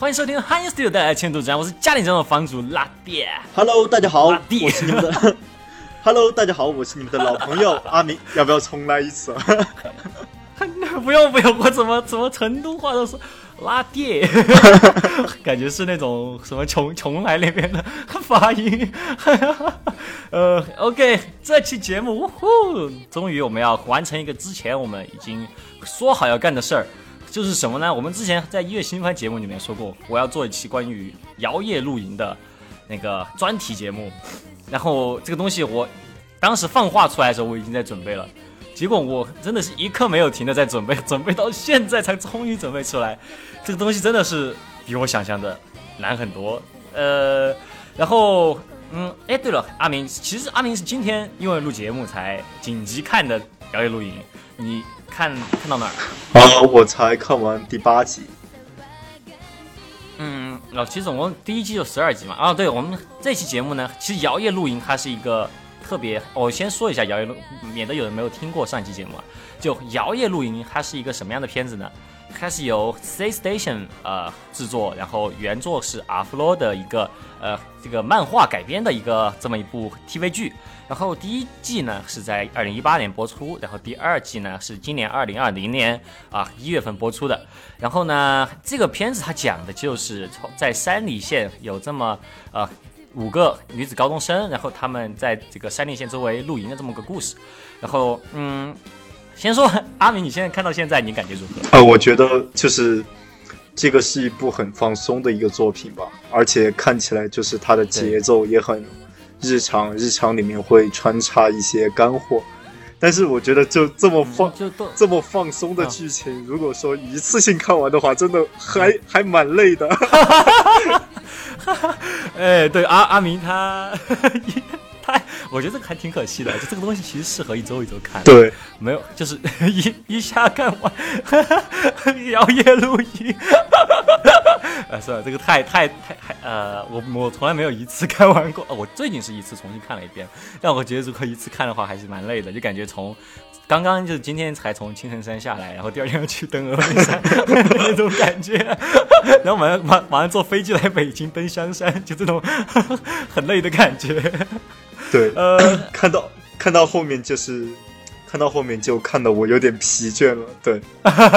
欢迎收听 Hi Studio 带来的千度之我是家里中的房主拉爹。Hello，大家好，拉弟我是你们的。Hello，大家好，我是你们的老朋友 阿明，要不要重来一次？不用不用，我怎么怎么成都话都是拉爹，感觉是那种什么邛邛崃那边的发音。呃，OK，这期节目，呜呼，终于我们要完成一个之前我们已经说好要干的事儿，就是什么呢？我们之前在一月新番节目里面说过，我要做一期关于摇曳露营的那个专题节目，然后这个东西我当时放话出来的时候，我已经在准备了。结果我真的是一刻没有停的在准备，准备到现在才终于准备出来。这个东西真的是比我想象的难很多。呃，然后嗯，哎，对了，阿明，其实阿明是今天因为录节目才紧急看的《摇曳露营》，你看看到哪儿？啊，我才看完第八集。嗯，老，其实总共第一季就十二集嘛。啊，对我们这期节目呢，其实《摇曳露营》它是一个。特别，我先说一下《摇曳露》，免得有人没有听过上期节目啊。就《摇曳露营》，它是一个什么样的片子呢？它是由 C Station 呃制作，然后原作是阿弗罗的一个呃这个漫画改编的一个这么一部 TV 剧。然后第一季呢是在二零一八年播出，然后第二季呢是今年二零二零年啊一月份播出的。然后呢，这个片子它讲的就是从在山里县有这么呃。五个女子高中生，然后她们在这个山里县周围露营的这么个故事。然后，嗯，先说 阿明，你现在看到现在，你感觉如何？呃，我觉得就是这个是一部很放松的一个作品吧，而且看起来就是它的节奏也很日常，日常里面会穿插一些干货。但是我觉得就这么放，就这么放松的剧情，如果说一次性看完的话，真的还还蛮累的。哎，对阿阿明他他，我觉得这个还挺可惜的，就这个东西其实适合一周一周看。对，没有，就是 一一下看完，摇曳露营。呃，算了，这个太太太太呃，我我从来没有一次看完过，我最近是一次重新看了一遍，但我觉得如果一次看的话还是蛮累的，就感觉从刚刚就是今天才从青城山下来，然后第二天要去登峨眉山那种感觉，然后马上马马上坐飞机来北京登香山，就这种很累的感觉。对，呃，看到看到后面就是看到后面就看的我有点疲倦了。对，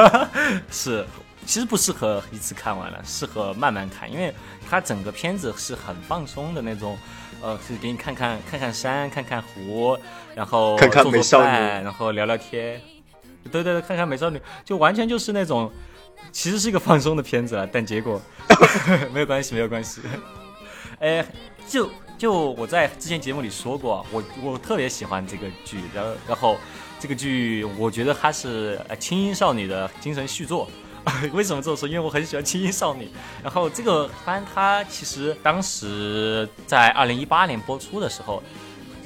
是。其实不适合一次看完了，适合慢慢看，因为它整个片子是很放松的那种，呃，是给你看看看看山，看看湖，然后看看美少女，然后聊聊天，对对对，看看美少女，就完全就是那种，其实是一个放松的片子了，但结果 没有关系，没有关系。哎，就就我在之前节目里说过，我我特别喜欢这个剧，然后然后这个剧我觉得它是呃轻音少女的精神续作。为什么这么说？因为我很喜欢轻音少女。然后这个番它其实当时在二零一八年播出的时候，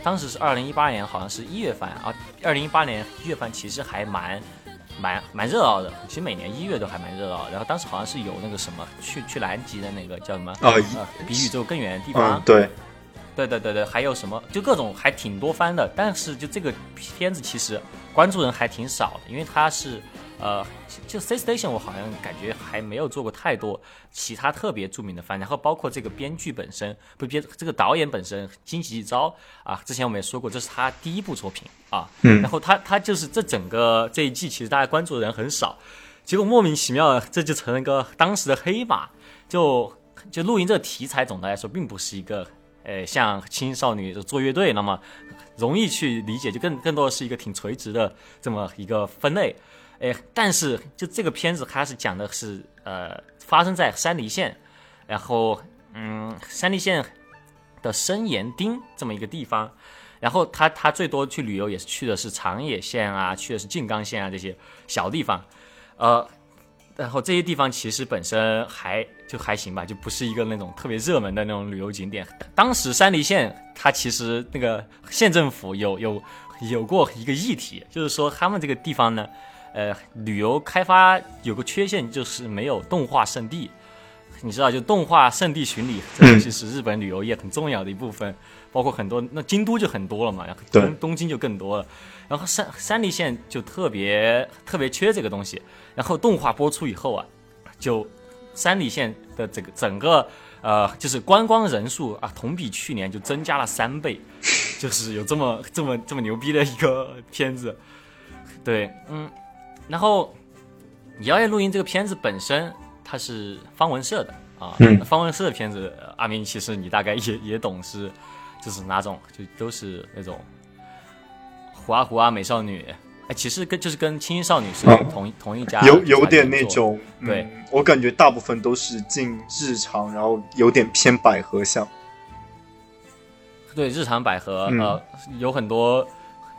当时是二零一八年，好像是一月份啊。二零一八年一月份其实还蛮蛮蛮热闹的，其实每年一月都还蛮热闹。然后当时好像是有那个什么去去南极的那个叫什么啊，比宇宙更远的地方。对，对对对对，还有什么就各种还挺多番的。但是就这个片子其实关注人还挺少的，因为它是。呃，就 C Station，我好像感觉还没有做过太多其他特别著名的番，然后包括这个编剧本身，不编这个导演本身金吉一昭啊，之前我们也说过，这是他第一部作品啊，嗯，然后他他就是这整个这一季其实大家关注的人很少，结果莫名其妙这就成了一个当时的黑马，就就露营这个题材总的来说并不是一个呃像青少女做乐队那么容易去理解，就更更多的是一个挺垂直的这么一个分类。哎，但是就这个片子，它是讲的是呃，发生在山梨县，然后嗯，山梨县的深岩町这么一个地方，然后他他最多去旅游也是去的是长野县啊，去的是静冈县啊这些小地方，呃，然后这些地方其实本身还就还行吧，就不是一个那种特别热门的那种旅游景点。当时山梨县它其实那个县政府有有有过一个议题，就是说他们这个地方呢。呃，旅游开发有个缺陷就是没有动画圣地，你知道，就动画圣地巡礼，这东西是日本旅游业很重要的一部分，包括很多，那京都就很多了嘛，然后东东京就更多了，然后山山梨县就特别特别缺这个东西，然后动画播出以后啊，就山梨县的这个整个呃，就是观光人数啊，同比去年就增加了三倍，就是有这么这么这么牛逼的一个片子。对，嗯，然后《摇曳露营》这个片子本身它是方文社的啊，嗯。方文社的片子，呃阿明其实你大概也也懂是，就是哪种，就都是那种虎啊虎啊美少女，哎，其实跟就是跟青音少女是嗯同一、同一家，有有点那种，对。嗯，我感觉大部分都是进日常，然后有点偏百合向。对日常百合，嗯。呃，有很多，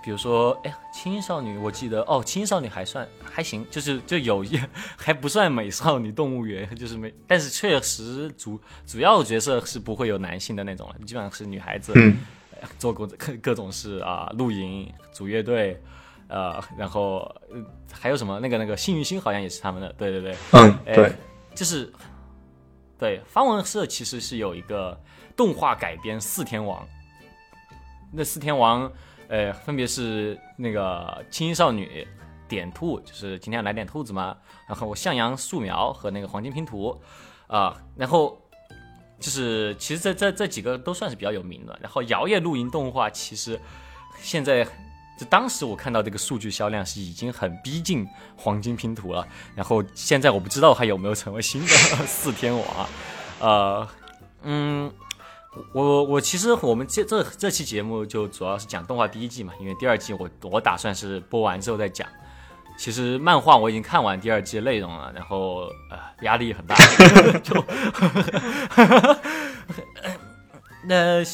比如说，哎呀，轻音少女，我记得哦，青少女还算还行，就是就有一还不算美少女动物园，就是没，但是确实主主要角色是不会有男性的那种了，基本上是女孩子，嗯。呃做过各各种事啊，露营、组乐队，呃，然后、呃、还有什么那个那个幸运星好像也是他们的，对对对，嗯，哎对，就是对方文社其实是有一个动画改编四天王，那四天王呃分别是那个青衣少女、点兔，就是今天来点兔子嘛，然后向阳素描和那个黄金拼图啊、然后。就是其实这这这几个都算是比较有名的，然后摇曳露营动画其实现在就当时我看到这个数据销量是已经很逼近黄金拼图了，然后现在我不知道还有没有成为新的 四天王啊，呃，嗯，我我其实我们这这这期节目就主要是讲动画第一季嘛，因为第二季我我打算是播完之后再讲。其实漫画我已经看完第二季的内容了，然后呃压力很大，就 那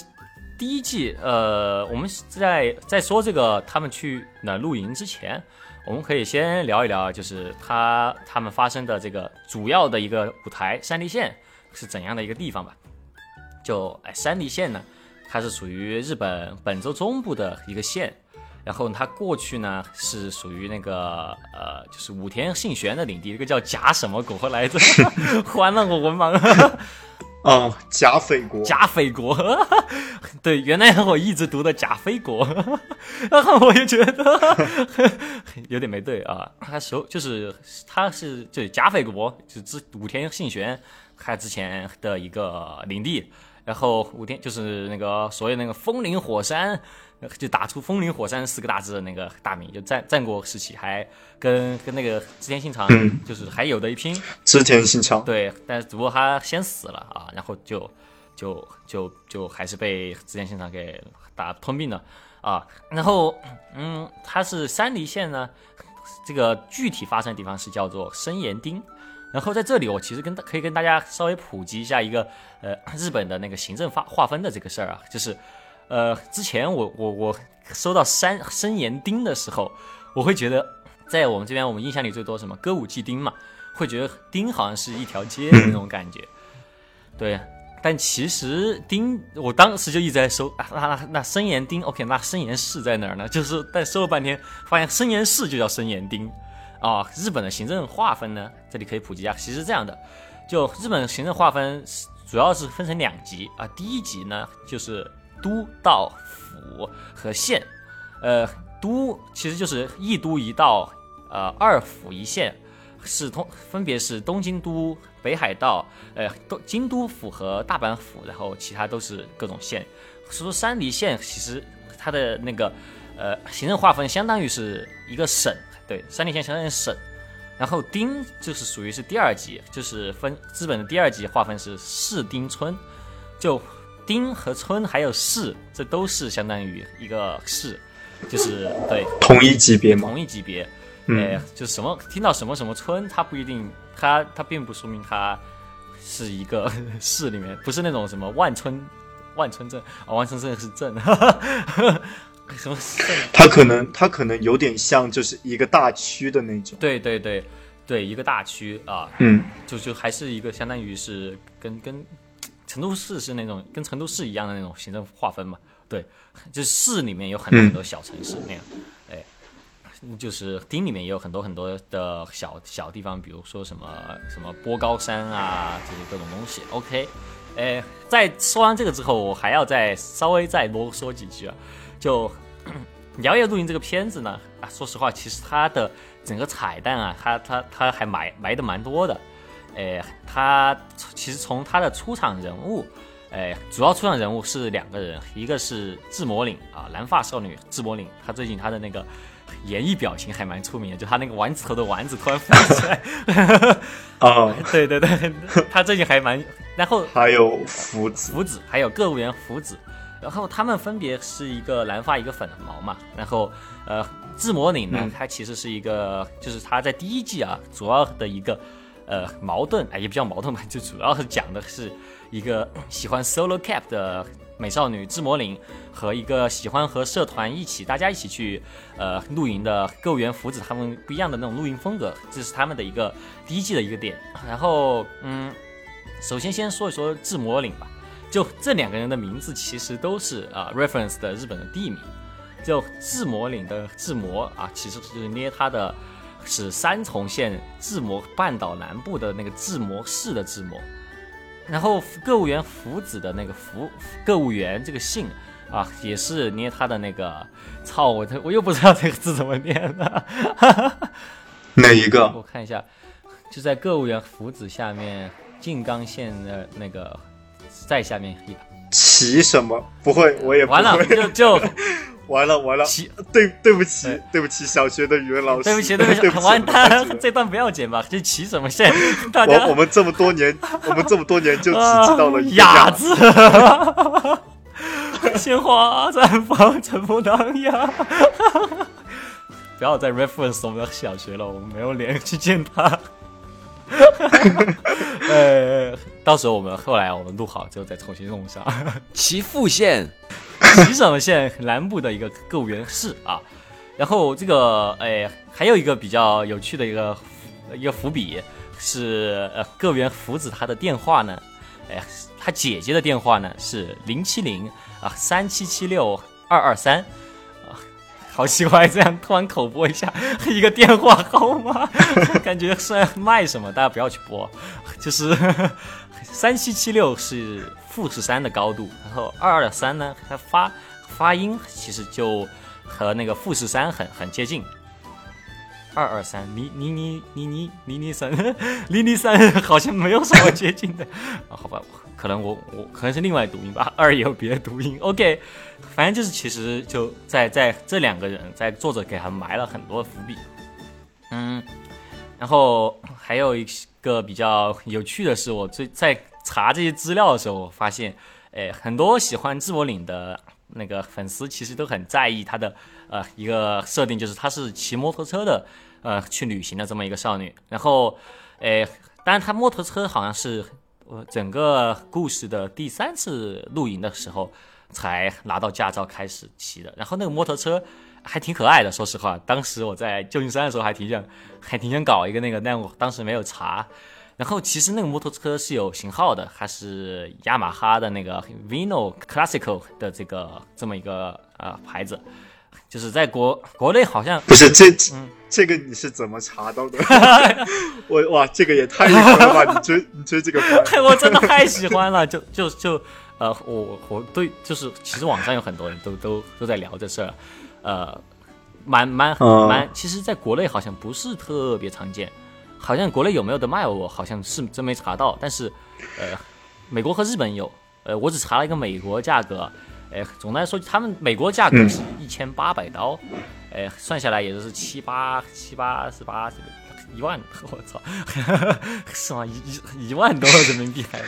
第一季呃我们在在说这个他们去哪露营之前，我们可以先聊一聊，就是他他们发生的这个主要的一个舞台山梨县是怎样的一个地方吧。就哎山梨县呢，它是属于日本本州中部的一个县。然后它过去呢是属于那个呃，就是武田信玄的领地，一个叫甲什么国来着，欢了我文盲，啊，甲斐国，甲斐国，对，原来我一直读的甲斐国，然后我也觉得有点没对啊，他手就是他是就是甲斐国，就是之武田信玄他之前的一个领地，然后武天就是那个所谓那个风林火山。就打出“风林火山”四个大字的那个大名，就战战国时期还跟跟那个织田信长嗯就是还有的一拼，织田信长，对，但是只不过他先死了啊，然后就就就就还是被织田信长给打吞并了啊。然后嗯，他是山梨县呢，这个具体发生的地方是叫做深岩町。然后在这里，我其实跟可以跟大家稍微普及一下一个呃 日本的那个行政划划分的这个事儿啊，就是。呃，之前我我我收到山深岩町的时候，我会觉得在我们这边我们印象里最多什么歌舞伎町嘛，会觉得町好像是一条街的那种感觉。对，但其实町我当时就一直在搜 啊，那那那深岩町，OK，那深岩市在哪儿呢？就是但搜了半天，发现深岩市就叫深岩町啊。日本的行政划分呢，这里可以普及一下，其实是这样的，就日本行政划分主要是分成两级啊，第一级呢就是。都道府和县，呃，都其实就是一都一道，呃，二府一县，是通分别是东京都、北海道，呃，东京都府和大阪府，然后其他都是各种县。所以说山梨县其实它的那个呃行政划分相当于是一个省，对，县相当于省。然后町就是属于是第二级，就是分资本的第二级划分是市町村，就。町和村还有市，这都是相当于一个市，就是对 同一级别嘛？同一级别，嗯哎，就是什么听到什么什么村，它不一定，它它并不说明它是一个 市里面，不是那种什么万村万村镇啊、万村镇是镇，什么镇？它可能它可能有点像就是一个大区的那种。对对对对，一个大区啊，嗯就就还是一个相当于是跟跟。成都市是那种跟成都市一样的那种行政划分嘛？对，就是市里面有很多很多小城市那样，哎，就是町里面也有很多很多的小小地方，比如说什么什么波高山啊这些各种东西。OK，哎，在说完这个之后，我还要再稍微再啰嗦几句啊。就《摇曳露营》这个片子呢，啊，说实话，其实它的整个彩蛋啊，它它它还埋埋的蛮多的。哎，它其实从它的出场人物，哎，主要出场人物是两个人，一个是智魔领啊，蓝发少女智魔领，她最近她的那个演绎表情还蛮出名的，就她那个丸子头的丸子突然飞起来，哦，对 对对，他最近还蛮，然后还有福子，福子，还有各务员福子，然后他们分别是一个蓝发一个粉毛嘛，然后呃，智魔领呢，嗯它其实是一个，就是它在第一季啊，主要的一个呃矛盾，哎，也比较矛盾吧，就主要是讲的是一个喜欢 solo cap 的美少女智魔领和一个喜欢和社团一起大家一起去呃露营的各务员福子他们不一样的那种露营风格，这是他们的一个第一季的一个点。然后嗯，首先先说一说智魔领吧。就这两个人的名字其实都是啊 reference 的日本的地名。就志摩岭的志摩啊，其实就是捏他的是三重县志摩半岛南部的那个志摩市的志摩。然后各务员福子的那个福各务员这个姓啊，也是捏他的那个操我这我又不知道这个字怎么念了。哪一个？我看一下，就在各务员福子下面静冈县的那个在下面一齐什么？不会，我也不完了。就就完 了完了，骑对对不起对对不起，小学的语文老师，对不起对不起，对不起，完蛋，这段不要剪吧？就骑什么线？大家我我们这么多年，我们这么多年就只知道了一个哑哑字。鲜花绽放，春风荡漾。不要再 reference 我们的小学了，我们没有脸去见他。呃，到时候我们后来我们录好之后再重新弄上。其父县岐省县南部的一个各务员市啊。然后这个哎，还有一个比较有趣的一个一个伏笔是呃，各务员福子他的电话呢，哎，他姐姐的电话呢是零七零啊三七七六二二三啊。好奇怪，这样突然口播一下一个电话号码，感觉是卖什么？大家不要去播，就是三七七六是富士山的高度，然后二二三呢，它发发音其实就和那个富士山很很接近。二二三，离离离离离离离三，离离三好像没有什么接近的啊，好吧，可能我我可能是另外读音吧，二也有别的读音。OK，反正就是其实就在在这两个人在作者给他埋了很多伏笔，嗯，然后还有一个比较有趣的是，我最在查这些资料的时候，我发现，哎，很多喜欢智魔岭的那个粉丝其实都很在意他的呃一个设定，就是她是骑摩托车的，呃，去旅行的这么一个少女。然后，哎，当然她摩托车好像是呃整个故事的第三次露营的时候才拿到驾照开始骑的。然后那个摩托车还挺可爱的，说实话，当时我在旧金山的时候还挺想还挺想搞一个那个，但我当时没有查。然后其实那个摩托车是有型号的，它是雅马哈的那个 Vino Classical 的这个这么一个呃牌子，就是在国国内好像不是这嗯这个你是怎么查到的？我哇，这个也太厉害了吧！你追你追这个番，我真的太喜欢了，就就就呃，我我对就是其实网上有很多人都都都在聊这事儿，呃，蛮蛮嗯蛮，其实在国内好像不是特别常见，好像国内有没有的卖我好像是真没查到，但是呃，美国和日本有，呃，我只查了一个美国价格，呃，总的来说他们美国价格嗯是一千八百刀，呃，算下来也就是七八七八十八这个一万，我操，是吗？一一一万多人民币还。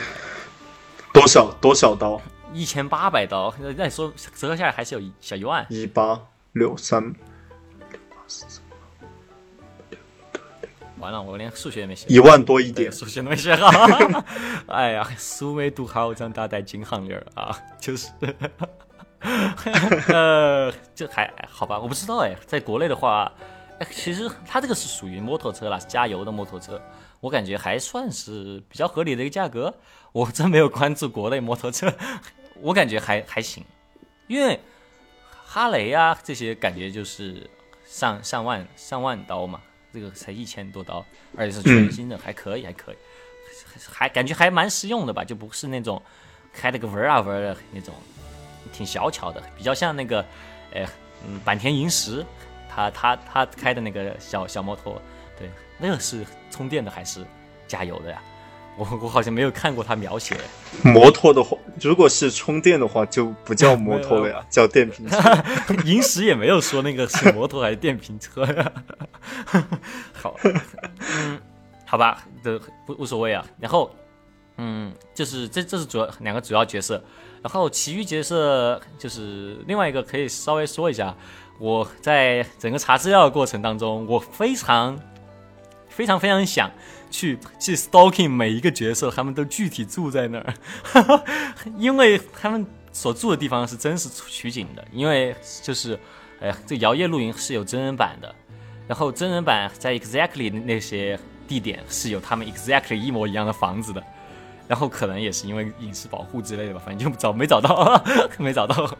多少多少刀？一千八百刀，那那你说折合下来还是有小一万。一八六三，完了，我连数学也没学，一万多一点。数学都没学好。哎呀，书没读好，长大带金项链啊，就是。呃，这还好吧？我不知道哎，在国内的话，哎，其实它这个是属于摩托车啦，加油的摩托车，我感觉还算是比较合理的一个价格。我真没有关注国内摩托车，我感觉还还行，因为哈雷啊这些感觉就是上上万上万刀嘛，这个才一千多刀，而且是全新的，还可以还可以，还感觉还蛮实用的吧，就不是那种开了个玩啊玩的那种，挺小巧的，比较像那个，哎，嗯，坂田银时，他他他开的那个小小摩托，对，那个是充电的还是加油的呀？我我好像没有看过他描写。摩托的话，如果是充电的话，就不叫 摩托了呀，叫电瓶车。银石也没有说那个是摩托还是电瓶车呀。好，嗯，好吧，这不无所谓啊。然后，嗯，就是这这是主要两个主要角色，然后其余角色就是另外一个可以稍微说一下。我在整个查资料的过程当中，我非常非常非常想。去去 stalking 每一个角色，他们都具体住在那儿，因为他们所住的地方是真实取景的。因为就是，哎呀，这摇曳露营是有真人版的，然后真人版在 exactly 那些地点是有他们 exactly 一模一样的房子的，然后可能也是因为隐私保护之类的吧，反正就找没找到，没找到。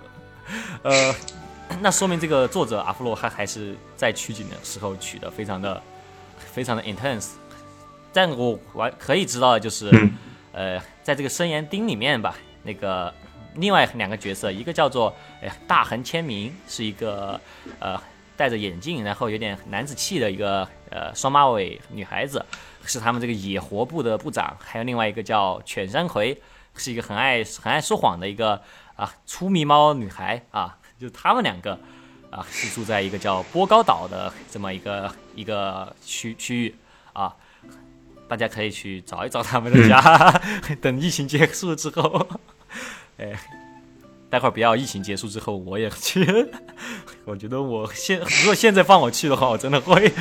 呃，那说明这个作者阿弗洛他还是在取景的时候取的非常的非常的 intense。但我完可以知道的就是，呃，在这个深岩町里面吧，那个另外两个角色，一个叫做哎大横签名，是一个呃戴着眼镜，然后有点男子气的一个呃双马尾女孩子，是他们这个野活部的部长。还有另外一个叫犬山葵，是一个很爱很爱说谎的一个啊粗迷猫女孩啊，就他们两个啊是住在一个叫波高岛的这么一个一个区区域啊。大家可以去找一找他们的家，等疫情结束之后，哎，待会儿不要疫情结束之后我也去。我觉得我现如果现在放我去的话，我真的会。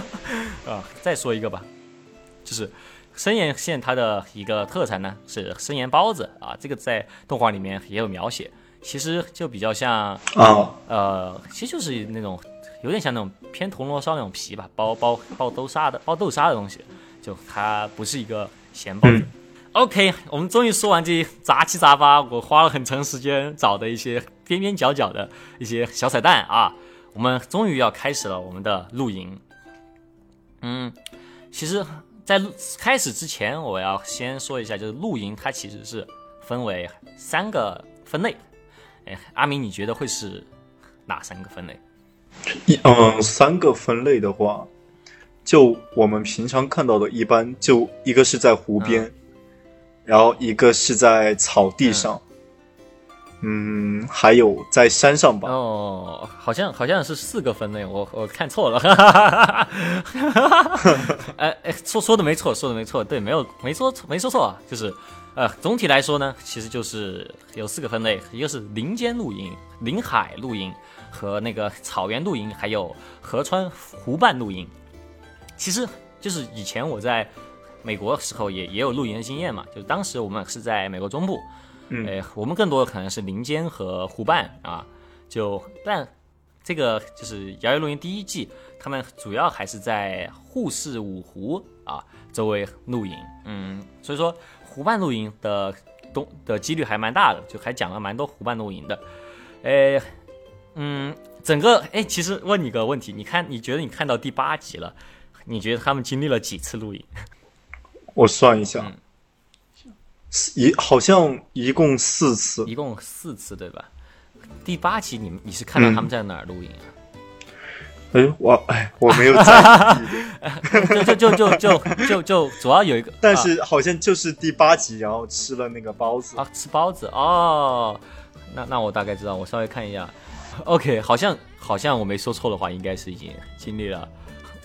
啊，再说一个吧，就是生盐县它的一个特产呢是生盐包子啊，这个在动画里面也有描写，其实就比较像啊，呃，其实就是那种有点像那种偏铜锣烧那种皮吧，包包包豆沙的包豆沙的东西。就它不是一个咸包子。OK，我们终于说完这些杂七杂八，我花了很长时间找的一些边边角角的一些小彩蛋啊。我们终于要开始了我们的露营。嗯，其实，在开始之前，我要先说一下，就是露营它其实是分为三个分类。哎，阿明，你觉得会是哪三个分类？一嗯，三个分类的话。就我们平常看到的，一般就一个是在湖边，然后一个是在草地上，嗯，还有在山上吧。哦，好像好像是四个分类，我我看错了。哎哎，说说的没错，说的没错，对，没有没说没说错，就是呃，总体来说呢，其实就是有四个分类，一个是林间露营、林海露营和那个草原露营，还有河川湖畔露营。其实就是以前我在美国时候也也有露营的经验嘛，就是当时我们是在美国中部，嗯，我们更多的可能是林间和湖畔啊，就但这个就是摇曳露营第一季，他们主要还是在沪市五湖啊周围露营，嗯，所以说湖畔露营的东的几率还蛮大的，就还讲了蛮多湖畔露营的，哎，嗯，整个哎，其实问你个问题，你看你觉得你看到第八集了？你觉得他们经历了几次露营？我算一下，一好像一共四次，一共四次对吧？第八集你你是看到他们在哪儿露营啊？哎，我哎我没有在 意，就就就就就就就主要有一个，但是好像就是第八集，然后吃了那个包子啊，吃包子哦。那那我大概知道，我稍微看一下，OK，好像好像我没说错的话，应该是已经经历了。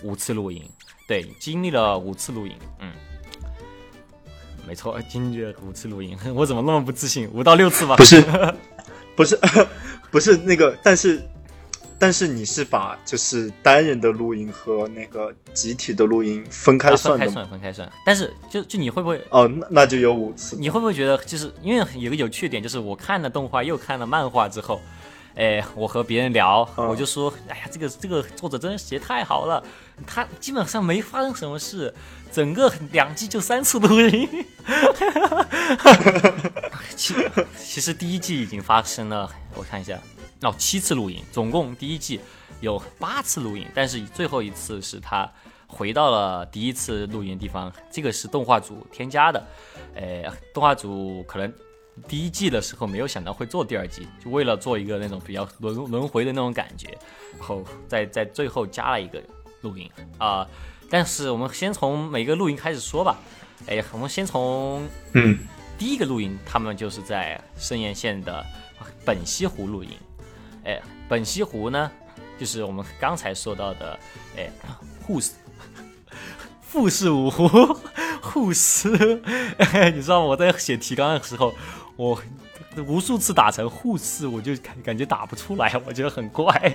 五次露营，对，经历了五次露营，嗯，没错，经历了五次录音，我怎么那么不自信？五到六次吧？不是，不是，不是那个，但是，但是你是把就是单人的录音和那个集体的录音分开算的分开算，分开算。但是，就就你会不会？哦，那那就有五次。你会不会觉得，就是因为有个有趣点，就是我看了动画又看了漫画之后。哎，我和别人聊，我就说，哎呀，这个这个作者真的写太好了，他基本上没发生什么事，整个两季就三次录音。其其实第一季已经发生了，我看一下，哦，七次录音，总共第一季有八次录音，但是最后一次是他回到了第一次录音的地方，这个是动画组添加的，呃，动画组可能。第一季的时候没有想到会做第二季，就为了做一个那种比较轮轮回的那种感觉，然后在在最后加了一个露营啊。但是我们先从每个露营开始说吧。哎，我们先从嗯第一个露营，他们就是在盛宴县的本溪湖露营。哎，本溪湖呢，就是我们刚才说到的，哎，护士 富士五湖 护士。你知道我在写提纲的时候，我无数次打成护士，我就感感觉打不出来，我觉得很怪。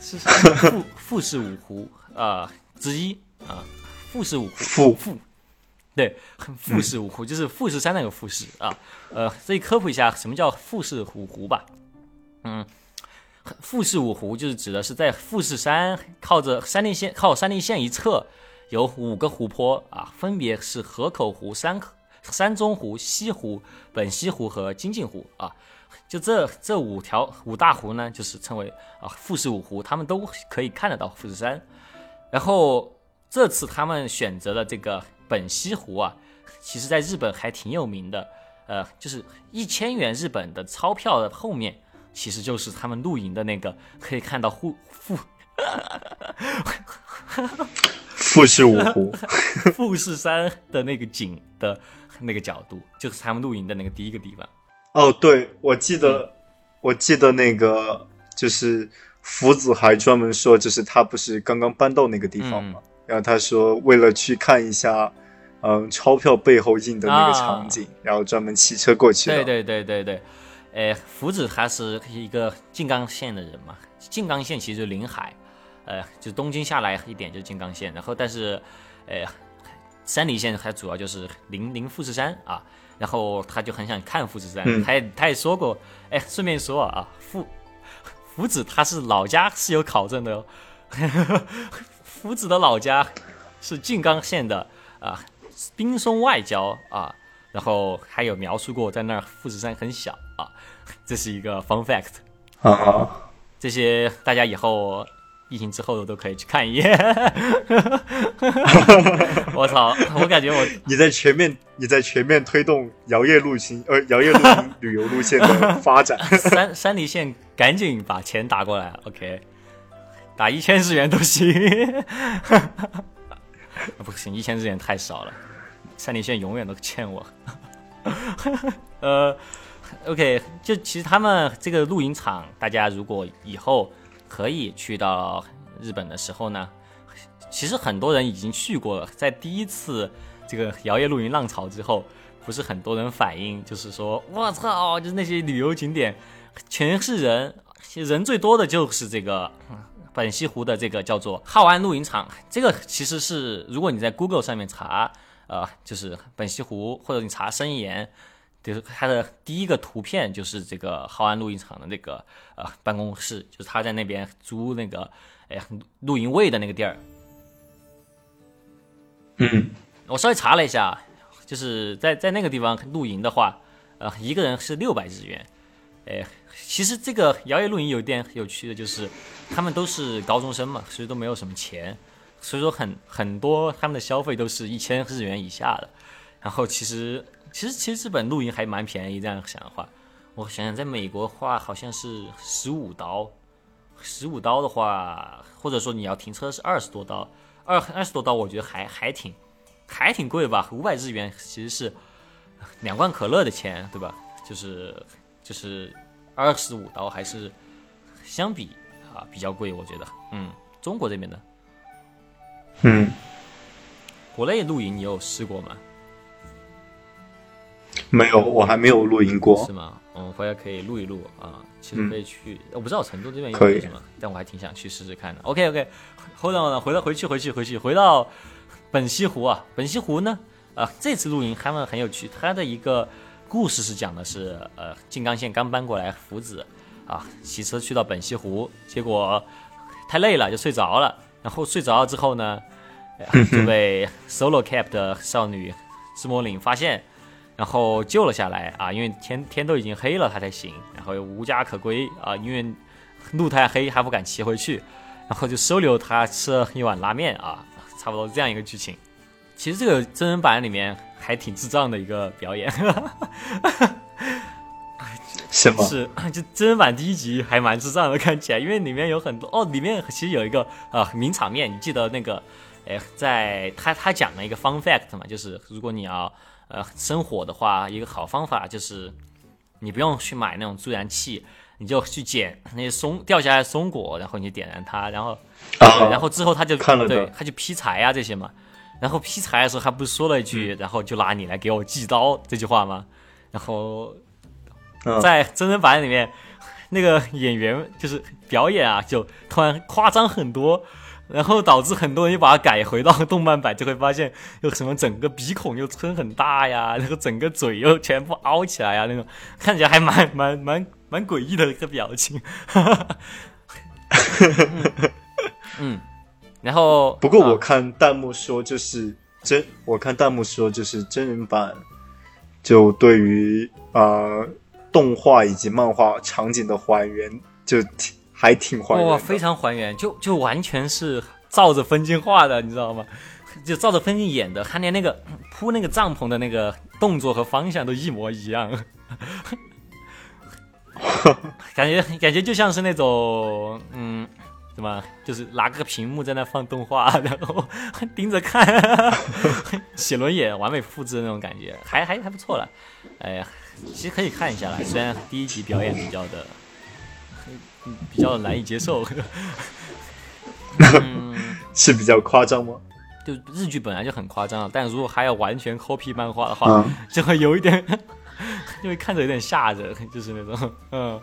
是富富士五湖啊之一啊，富士五湖富富。对，富士五湖就是富士山那个富士啊，呃，所以科普一下什么叫富士五湖吧。嗯，富士五湖就是指的是在富士山靠着山梨县靠山梨县一侧有五个湖泊啊，分别是河口湖、山山中湖、西湖、本溪湖和金镜湖啊。就这这五条五大湖呢，就是称为啊富士五湖，他们都可以看得到富士山。然后这次他们选择了这个本溪湖啊，其实在日本还挺有名的。呃，就是一千元日本的钞票的后面。其实就是他们露营的那个，可以看到富富 富士五湖富士山的那个景的那个角度，就是他们露营的那个第一个地方。哦，对，我记得，我记得那个就是福子还专门说，就是他不是刚刚搬到那个地方嘛，然后他说为了去看一下，嗯，钞票背后印的那个场景，然后专门骑车过去的。对对对对对。呃，福子他是一个静冈县的人嘛，静冈县其实就临海，呃，就东京下来一点就是静冈县，然后但是，呃，山梨县它主要就是临临富士山啊，然后他就很想看富士山，他也他也说过，哎，顺便说啊，福福子他是老家是有考证的哦，福子的老家是静冈县的啊，滨松外郊啊。然后还有描述过在那儿富士山很小啊，这是一个 fun fact 啊，这些大家以后疫情之后都可以去看一眼。我操，我感觉我你在全面你在全面推动摇曳路行呃摇曳路旅游路线的发展。山山梨县赶紧把钱打过来，OK，打一千日元都行。不行，一千日元太少了。山里县永远都欠我。呃，OK，就其实他们这个露营场，大家如果以后可以去到日本的时候呢，其实很多人已经去过了。在第一次这个摇曳露营浪潮之后，不是很多人反映，就是说，我操，就是那些旅游景点全是人，人最多的就是这个本溪湖的这个叫做浩安露营场。这个其实是如果你在 Google 上面查。呃，就是本溪湖，或者你查深岩，就是他的第一个图片就是这个浩安露营场的那个呃办公室，就是他在那边租那个哎露营位的那个地儿。嗯，我稍微查了一下，就是在在那个地方露营的话，呃，一个人是六百日元。哎，其实这个摇曳露营有点有趣的就是，他们都是高中生嘛，所以都没有什么钱。所以说很很多他们的消费都是一千日元以下的，然后其实其实其实日本露营还蛮便宜，这样想的话，我想想在美国话好像是十五刀，十五刀的话，或者说你要停车是二十多刀，二二十多刀我觉得还还挺还挺贵吧，五百日元其实是两罐可乐的钱，对吧？就是就是二十五刀还是相比啊比较贵，我觉得，嗯，中国这边的。嗯，国内露营你有试过吗？没有，我还没有露营过。是吗？我们回来可以录一录啊。其实可以去，我不知道成都这边有什么，但我还挺想去试试看的。OK OK，hold on，，回到回去回去回去回到本溪湖啊。本溪湖呢，啊，这次露营他们很有趣。他的一个故事是讲的是，呃，静冈县刚搬过来，福子啊，骑车去到本溪湖，结果太累了就睡着了。然后睡着了之后呢，就被 solo cap 的少女芝魔岭发现，然后救了下来啊！因为天天都已经黑了，他才醒，然后又无家可归啊！因为路太黑，还不敢骑回去，然后就收留他吃了一碗拉面啊！差不多这样一个剧情。其实这个真人版里面还挺智障的一个表演。是吗？是，就真人版第一集还蛮智障的，看起来，因为里面有很多哦，里面其实有一个啊名场面，你记得那个，哎，在他他讲了一个 fun fact 嘛，就是如果你要呃生火的话，一个好方法就是你不用去买那种助燃器，你就去捡那些松掉下来的松果，然后你就点燃它，然后、啊然后之后他就看了对他就劈柴啊这些嘛，然后劈柴的时候他不是说了一句，然后就拿你来给我祭刀这句话吗？然后嗯。在真人版里面，那个演员就是表演啊，就突然夸张很多，然后导致很多人又把它改回到动漫版，就会发现有什么整个鼻孔又撑很大呀，然后整个嘴又全部凹起来呀，那种看起来还蛮蛮蛮蛮诡异的一个表情。嗯 嗯，然后不过我看弹幕说，就是真，我看弹幕说，就是真人版，就对于呃动画以及漫画场景的还原，就挺还挺还原哇，的。非常还原，就就完全是照着分镜画的，你知道吗？就照着分镜演的，他连那个铺那个帐篷的那个动作和方向都一模一样，感觉感觉就像是那种嗯。什么？就是拿个屏幕在那放动画，然后盯着看，写轮眼完美复制的那种感觉，还还还不错了。哎呀，其实可以看一下了，虽然第一集表演比较的嗯比较难以接受。嗯，是比较夸张吗？就日剧本来就很夸张了，但如果还要完全 copy 漫画的话，嗯，就会有一点，就会看着有点吓人，就是那种，嗯。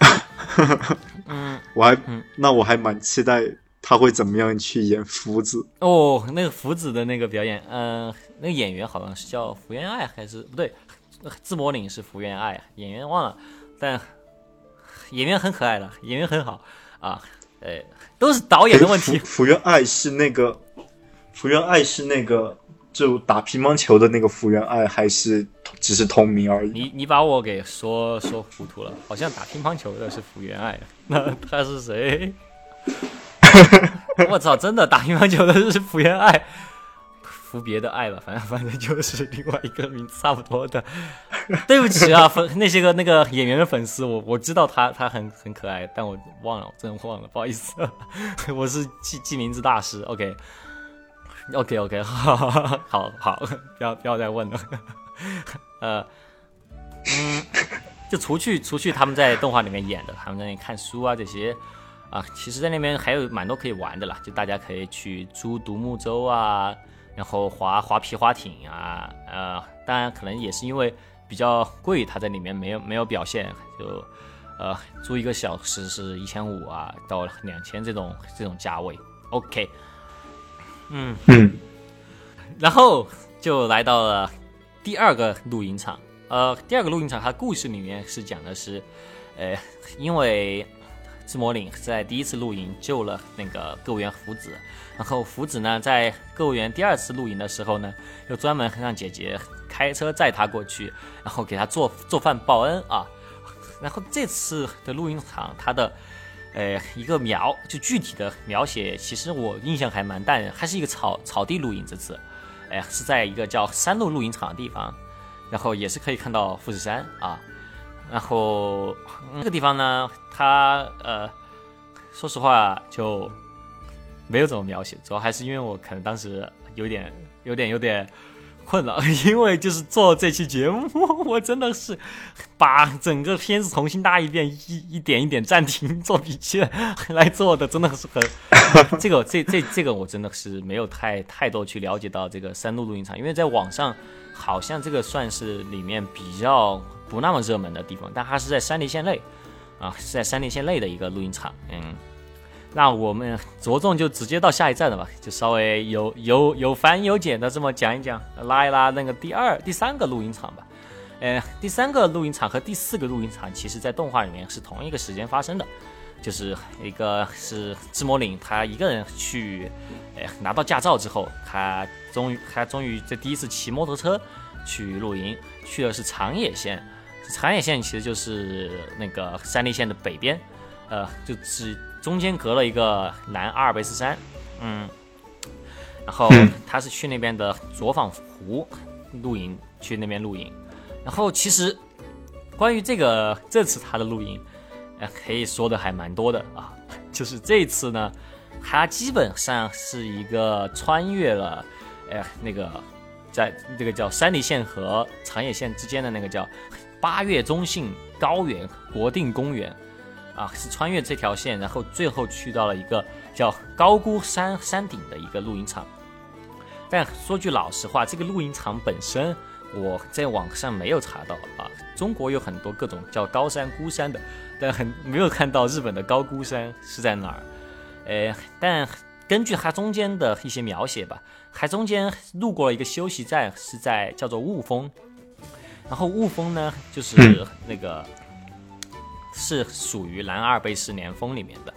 嗯。我还、嗯。那我还蛮期待他会怎么样去演福子。哦，那个福子的那个表演，嗯、那个演员好像是叫福原爱还是不对，自魔领是福原爱，演员忘了，但演员很可爱的，演员很好啊，呃，都是导演的问题福。福原爱是那个，福原爱是那个就打乒乓球的那个福原爱，还是只是同名而已？你你把我给说说糊涂了，好像打乒乓球的是福原爱，那他是谁？我操，真的打乒乓球的是福原爱，福别的爱吧，反正反正就是另外一个名字差不多的。对不起啊，粉那些个那个演员的粉丝，我我知道他他很很可爱，但我忘了，我真的忘了，不好意思，我是记记名字大师。OK。OK OK，好好好，不要不要再问了。呃，嗯，就除去除去他们在动画里面演的，他们在那里看书啊这些啊，其实在那边还有蛮多可以玩的啦，就大家可以去租独木舟啊，然后滑滑皮划艇啊，呃，当然可能也是因为比较贵，它在里面没有没有表现，就呃租一个小时是一千五啊到两千这种这种价位。OK，嗯。嗯，然后就来到了第二个露营场。呃，第二个露营场，它故事里面是讲的是，呃，因为自魔岭在第一次露营救了那个购物员福子，然后福子呢在购物园第二次露营的时候呢，又专门让姐姐开车载他过去，然后给他做做饭报恩啊。然后这次的露营场，它的呃，一个描就具体的描写，其实我印象还蛮淡的，还是一个草草地露营。这次，哎，是在一个叫山路露营场的地方，然后也是可以看到富士山啊。然后那个地方呢，它呃，说实话就没有怎么描写，主要还是因为我可能当时有点、有点、有点困了，因为就是做这期节目，我真的是把整个片子重新搭一遍，一一点一点暂停做笔记来做的，真的是很 这个这这这个我真的是没有太太多去了解到这个山路录音场，因为在网上好像这个算是里面比较不那么热门的地方，但它是在山梨县内啊，是在山梨县内的一个录音场，嗯。那我们着重就直接到下一站了吧，就稍微有有有繁有简的这么讲一讲，拉一拉那个第二、第三个露营场吧。呃，第三个露营场和第四个露营场，其实在动画里面是同一个时间发生的，就是一个是志摩岭他一个人去，呃，拿到驾照之后，他终于他终于这第一次骑摩托车去露营，去的是长野县，长野县其实就是那个山梨县的北边，呃，就只中间隔了一个南阿尔卑斯山，嗯，然后嗯他是去那边的左坊湖露营，去那边露营。然后其实关于这个这次他的露营，呃，可以说的还蛮多的啊。就是这次呢，他基本上是一个穿越了，哎，那个在这个叫山梨县和长野县之间的那个叫八月中信高原国定公园，啊，是穿越这条线，然后最后去到了一个叫高估山山顶的一个露营场。但说句老实话，这个露营场本身我在网上没有查到啊。中国有很多各种叫高山孤山的，但很没有看到日本的高孤山是在哪儿。呃，但根据它中间的一些描写吧，还中间路过了一个休息站，是在叫做雾峰。然后雾峰呢，就是那个是属于南阿尔卑斯连峰里面的。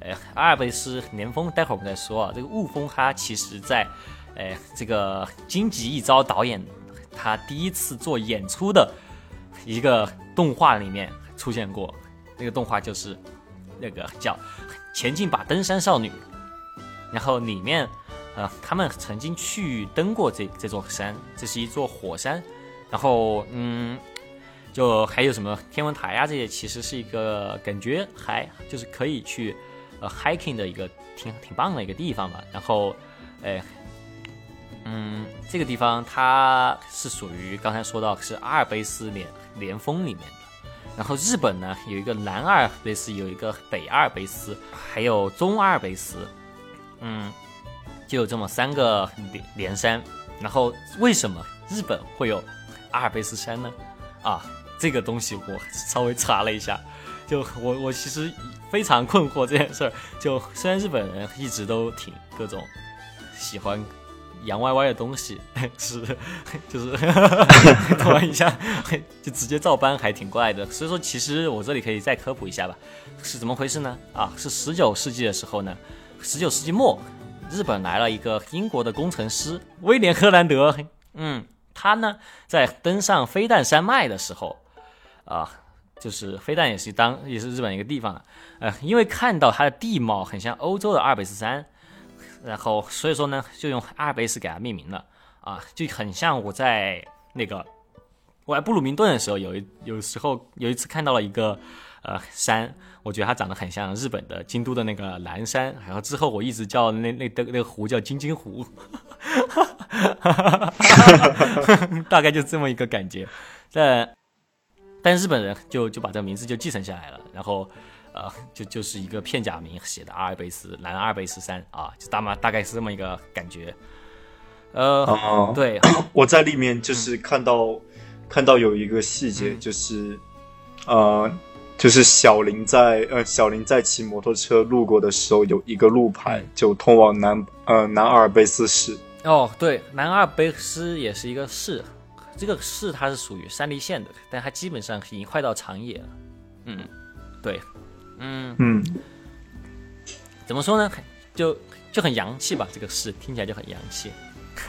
呃，阿尔卑斯连峰，待会儿我们再说啊。这个雾峰它其实在，呃，这个荆棘一招导演他第一次做演出的一个动画里面出现过。那个动画就是那个叫。前进吧，登山少女。然后里面，呃，他们曾经去登过这这座山，这是一座火山。然后，嗯，就还有什么天文台啊这些，其实是一个感觉还就是可以去呃 hiking 的一个挺挺棒的一个地方吧。然后，哎，嗯，这个地方它是属于刚才说到是阿尔卑斯连连峰里面的。然后日本呢有一个南阿尔卑斯，有一个北阿尔卑斯，还有中阿尔卑斯，嗯，就有这么三个连连山。然后为什么日本会有阿尔卑斯山呢？啊，这个东西我稍微查了一下，就我我其实非常困惑这件事儿。就虽然日本人一直都挺各种喜欢。洋歪歪的东西是，就是 突然一下就直接照搬，还挺怪的。所以说，其实我这里可以再科普一下吧，是怎么回事呢？啊，是十九世纪的时候呢，十九世纪末，日本来了一个英国的工程师威廉·赫兰德，嗯，他呢在登上飞弹山脉的时候，啊，就是飞弹也是当也是日本一个地方的，呃，因为看到它的地貌很像欧洲的阿尔卑斯山。然后，所以说呢，就用阿尔卑斯给它命名了啊，就很像我在那个我在布鲁明顿的时候，有一有时候有一次看到了一个呃山，我觉得它长得很像日本的京都的那个蓝山，然后之后我一直叫那那那个湖叫金金湖，大概就这么一个感觉。但但日本人就就把这个名字就继承下来了，然后。呃，就就是一个片假名写的阿尔卑斯，南阿尔卑斯山啊，就大嘛大概是这么一个感觉。呃，对，我在里面就是看到看到有一个细节，就是呃，就是小林在呃小林在骑摩托车路过的时候，有一个路牌就通往南呃南阿尔卑斯市。哦，对，南阿尔卑斯也是一个市，这个市它是属于山梨县的，但它基本上已经快到长野了。嗯，对。嗯嗯，怎么说呢？就就很洋气吧，这个市听起来就很洋气，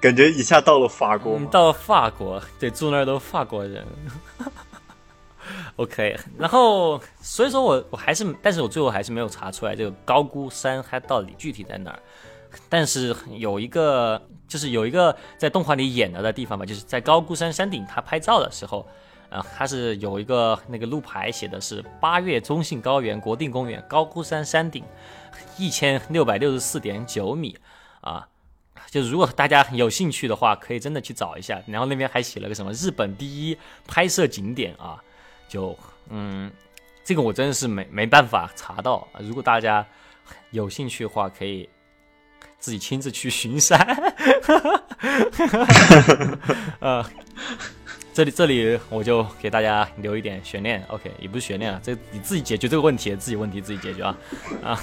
感觉一下到了法国，到了法国，对，住那儿都法国人。OK，然后所以说我我还是，但是我最后还是没有查出来这个高估山它到底具体在哪儿。但是有一个，就是有一个在动画里演了的地方吧，就是在高估山山顶，他拍照的时候。啊，他是有一个那个路牌，写的是八月中信高原国定公园高估山山顶一千六百六十四点九米啊，就如果大家有兴趣的话，可以真的去找一下。然后那边还写了个什么日本第一拍摄景点啊，就嗯，这个我真的是没没办法查到。如果大家有兴趣的话，可以自己亲自去巡山。呃。这里这里我就给大家留一点悬念，OK，也不是悬念啊，这你自己解决这个问题，自己问题自己解决啊啊，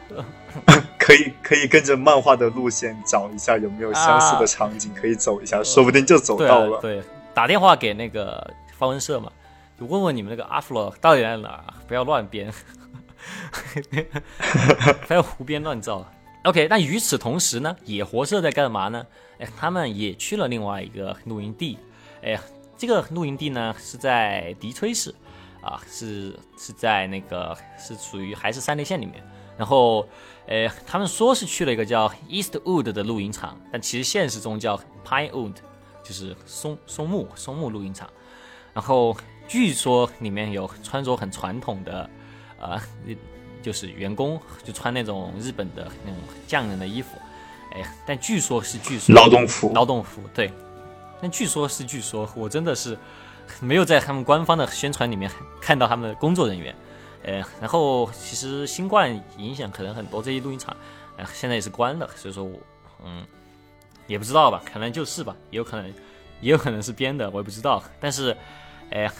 可以可以跟着漫画的路线找一下有没有相似的场景可以走一下，说不定就走到了。对，打电话给那个方文社嘛，就问问你们那个阿弗洛到底在哪儿，不要乱编，不要胡编乱造。OK，那与此同时呢，野活社在干嘛呢？哎，他们也去了另外一个露营地。哎，这个露营地呢是在迪崔市，啊，是是在那个是属于还是三梨县里面。然后，呃，他们说是去了一个叫 Eastwood 的露营场，但其实现实中叫 Pinewood，就是松松木松木露营场。然后据说里面有穿着很传统的，呃，就是员工就穿那种日本的那种匠人的衣服，哎，但据说是据说劳动服，劳动服对，但据说是据说，我真的是没有在他们官方的宣传里面看到他们的工作人员，呃，然后其实新冠影响可能很多这些录音厂，呃，现在也是关了，所以说我嗯也不知道吧，可能就是吧，也有可能 也有可能是编的，我也不知道，但是哎，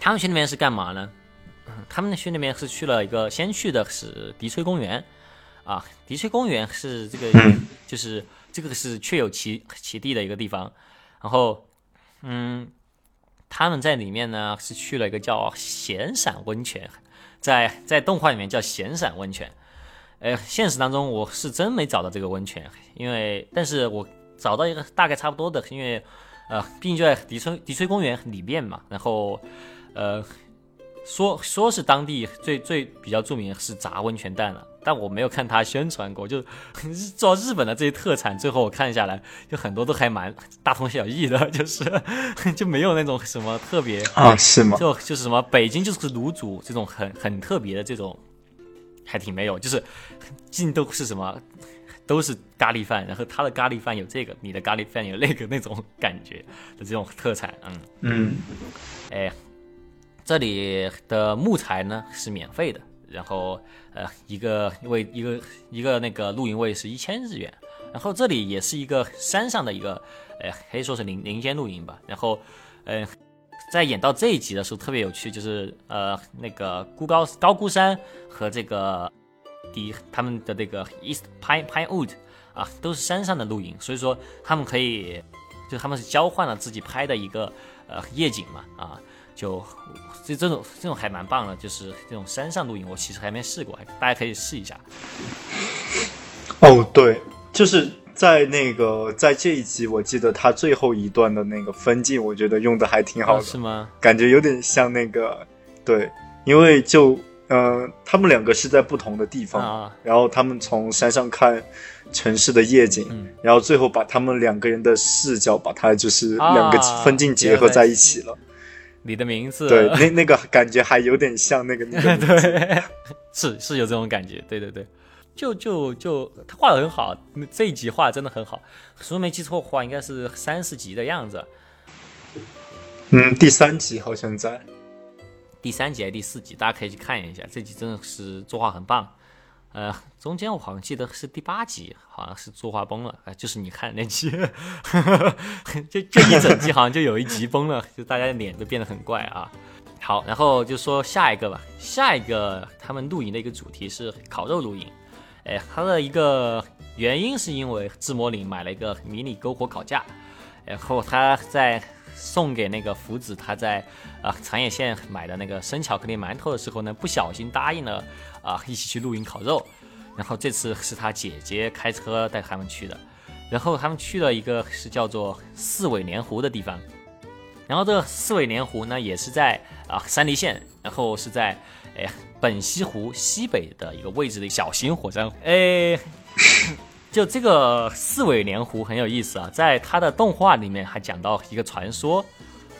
他们去那边是干嘛呢？他们去那边是去了一个，先去的是迪吹公园，啊，迪吹公园是这个，就是这个是确有其其地的一个地方。然后，嗯，他们在里面呢是去了一个叫闲散温泉，在在动画里面叫闲散温泉。呃，现实当中我是真没找到这个温泉，因为但是我找到一个大概差不多的，因为呃，毕竟就在迪吹迪吹公园里面嘛。然后，呃。说说是当地最最比较著名是炸温泉蛋了，但我没有看他宣传过，就 做日本的这些特产，最后我看下来，就很多都还蛮大同小异的，就是 就没有那种什么特别啊，是吗？就就是什么北京就是卤煮这种很很特别的这种，还挺没有，就是尽都是什么都是咖喱饭，然后他的咖喱饭有这个，你的咖喱饭有那个那种感觉的这种特产，嗯嗯，哎。这里的木材呢是免费的，然后呃一个位一个一个那个露营位是一千日元，然后这里也是一个山上的一个，呃可以说是林林间露营吧。然后，呃，在演到这一集的时候特别有趣，就是呃那个孤高高孤山和这个底他们的这个 East Pine Pine Wood 啊都是山上的露营，所以说他们可以就他们是交换了自己拍的一个呃夜景嘛啊。就这这种这种还蛮棒的，就是这种山上露营，我其实还没试过，大家可以试一下。哦，对，就是在那个在这一集，我记得他最后一段的那个分镜，我觉得用的还挺好的，是吗？感觉有点像那个，对，因为就嗯，他们两个是在不同的地方，然后他们从山上看城市的夜景，然后最后把他们两个人的视角，把它就是两个分镜结合在一起了。你的名字，对，那那个感觉还有点像那个，对，是是有这种感觉，对对对，就就就他画的很好，这一集画的真的很好，如果没记错的话，应该是三四集的样子。嗯，第三集好像在，第三集还是第四集，大家可以去看一下，这集真的是作画很棒。呃，中间我好像记得是第八集，好像是作画崩了，哎，就是你看那集，就就一整集好像就有一集崩了，就大家的脸都变得很怪啊。好，然后就说下一个吧，下一个他们露营的一个主题是烤肉露营，哎，它的一个原因是因为智魔岭买了一个迷你篝火烤架，然后他在送给那个福子他在啊长野县买的那个生巧克力馒头的时候呢，不小心答应了。啊，一起去露营烤肉，然后这次是他姐姐开车带他们去的，然后他们去了一个是叫做四尾莲湖的地方，然后这个四尾莲湖呢也是在啊山梨县，然后是在哎本溪湖西北的一个位置的小型火山，哎，就这个四尾莲湖很有意思啊，在他的动画里面还讲到一个传说，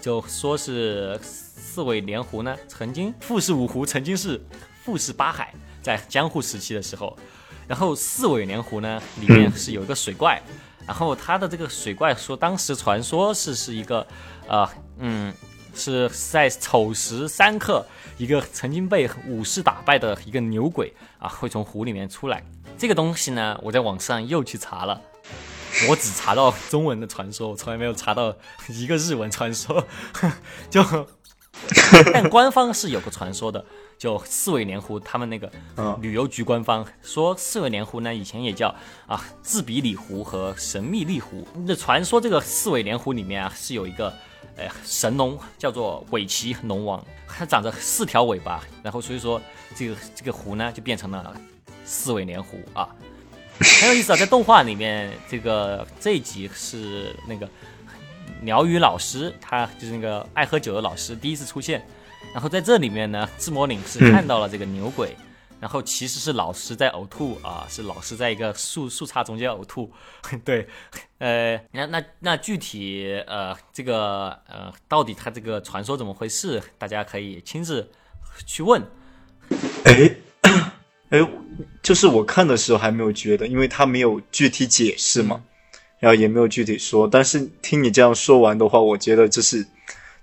就说是四尾莲湖呢曾经富士五湖曾经是。富士八海在江户时期的时候，然后四尾莲湖呢里面是有一个水怪，然后它的这个水怪说当时传说是是一个，呃嗯是在丑时三刻一个曾经被武士打败的一个牛鬼啊会从湖里面出来。这个东西呢我在网上又去查了，我只查到中文的传说，我从来没有查到一个日文传说，就 但官方是有个传说的。就四尾莲湖，他们那个旅游局官方说，四尾莲湖呢以前也叫啊自比里湖和神秘丽湖。那传说这个四尾莲湖里面啊是有一个呃神龙，叫做尾鳍龙王，它长着四条尾巴，然后所以说这个这个湖呢就变成了四尾莲湖啊，很有意思啊。在动画里面，这个这一集是那个鸟语老师，他就是那个爱喝酒的老师第一次出现。然后在这里面呢，智魔岭是看到了这个牛鬼，然后其实是老师在呕吐啊，是老师在一个树树杈中间呕吐。对，呃，那那那具体呃这个呃到底他这个传说怎么回事，大家可以亲自去问。哎哎，就是我看的时候还没有觉得，因为他没有具体解释嘛，然后也没有具体说。但是听你这样说完的话，我觉得就是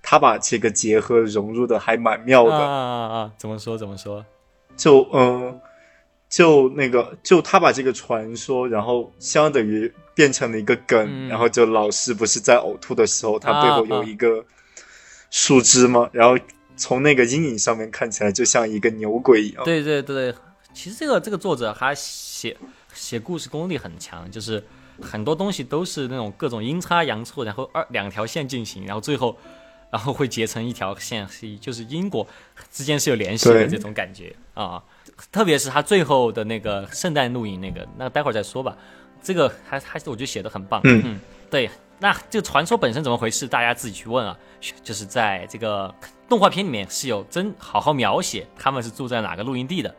他把这个结合融入的还蛮妙的。啊啊啊！怎么说怎么说？就嗯，就那个，就他把这个传说，然后相当于变成了一个梗，嗯然后就老师不是在呕吐的时候，他背后啊有一个树枝吗？然后从那个阴影上面看起来就像一个牛鬼一样。对对对，其实这个这个作者他写写故事功力很强，就是很多东西都是那种各种阴差阳错，然后二两条线进行，然后最后然后会结成一条线，是就是因果之间是有联系的这种感觉啊。特别是他最后的那个圣诞露营那个，那待会儿再说吧。这个还还是我觉得写的很棒。嗯嗯对。那这个传说本身怎么回事？大家自己去问啊。就是在这个动画片里面是有真好好描写他们是住在哪个露营地的。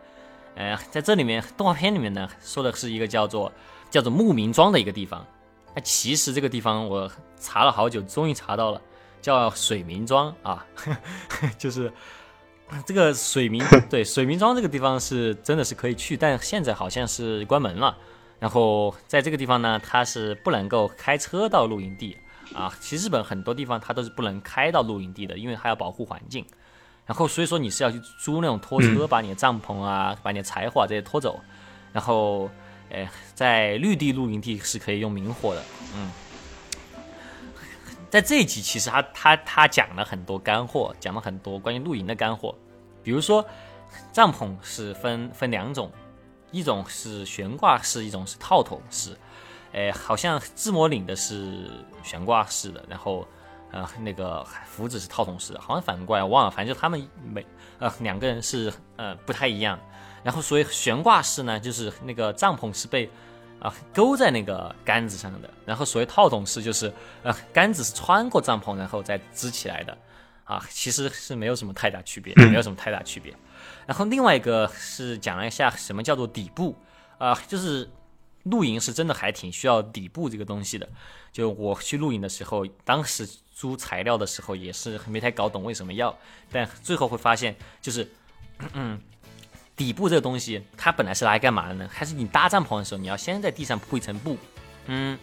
呃，在这里面动画片里面呢，说的是一个叫做叫做牧民庄的一个地方。那其实这个地方我查了好久，终于查到了，叫水民庄啊，就是这个水民 对水民庄这个地方是真的是可以去，但现在好像是关门了。然后在这个地方呢，它是不能够开车到露营地啊。其实日本很多地方它都是不能开到露营地的，因为它要保护环境。然后所以说你是要去租那种拖车，把你的帐篷啊、把你的柴火啊这些拖走。然后，呃，在绿地露营地是可以用明火的。嗯，在这一集其实他他他讲了很多干货，讲了很多关于露营的干货，比如说帐篷是分分两种。一种是悬挂式，一种是套筒式。哎，好像自摸领的是悬挂式的，然后呃那个福子是套筒式的，好像反过来我忘了，反正就他们每呃两个人是呃不太一样。然后所以悬挂式呢，就是那个帐篷是被啊、勾在那个杆子上的，然后所谓套筒式就是呃杆子是穿过帐篷然后再支起来的。啊，其实是没有什么太大区别，没有什么太大区别。然后另外一个是讲了一下什么叫做底部，啊、就是露营是真的还挺需要底部这个东西的。就我去露营的时候，当时租材料的时候也是没太搞懂为什么要，但最后会发现就是，嗯，底部这个东西它本来是拿来干嘛的呢？还是你搭帐篷的时候，你要先在地上铺一层布，嗯，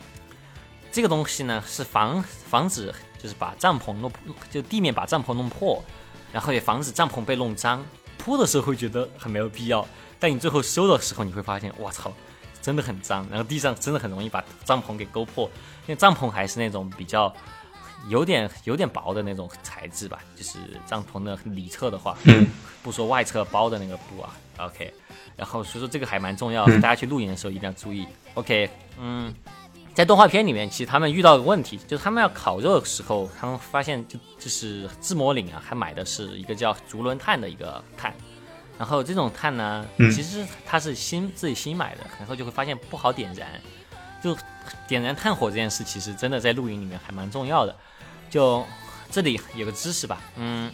这个东西呢是防防止就是把帐篷弄就地面把帐篷弄破，然后也防止帐篷被弄脏。铺的时候会觉得很没有必要，但你最后收的时候，你会发现，我操，真的很脏，然后地上真的很容易把帐篷给勾破，因为帐篷还是那种比较有点有点薄的那种材质吧，就是帐篷的里侧的话，嗯，不说外侧包的那个布啊，OK，然后所以说这个还蛮重要的，大家去露营的时候一定要注意，OK，嗯。在动画片里面，其实他们遇到一个问题，就是他们要烤肉的时候，他们发现就就是自摸岭啊，还买的是一个叫竹轮炭的一个炭，然后这种炭呢，嗯。其实它是新自己新买的，然后就会发现不好点燃，就点燃炭火这件事，其实真的在露营里面还蛮重要的。就这里有个知识吧，嗯，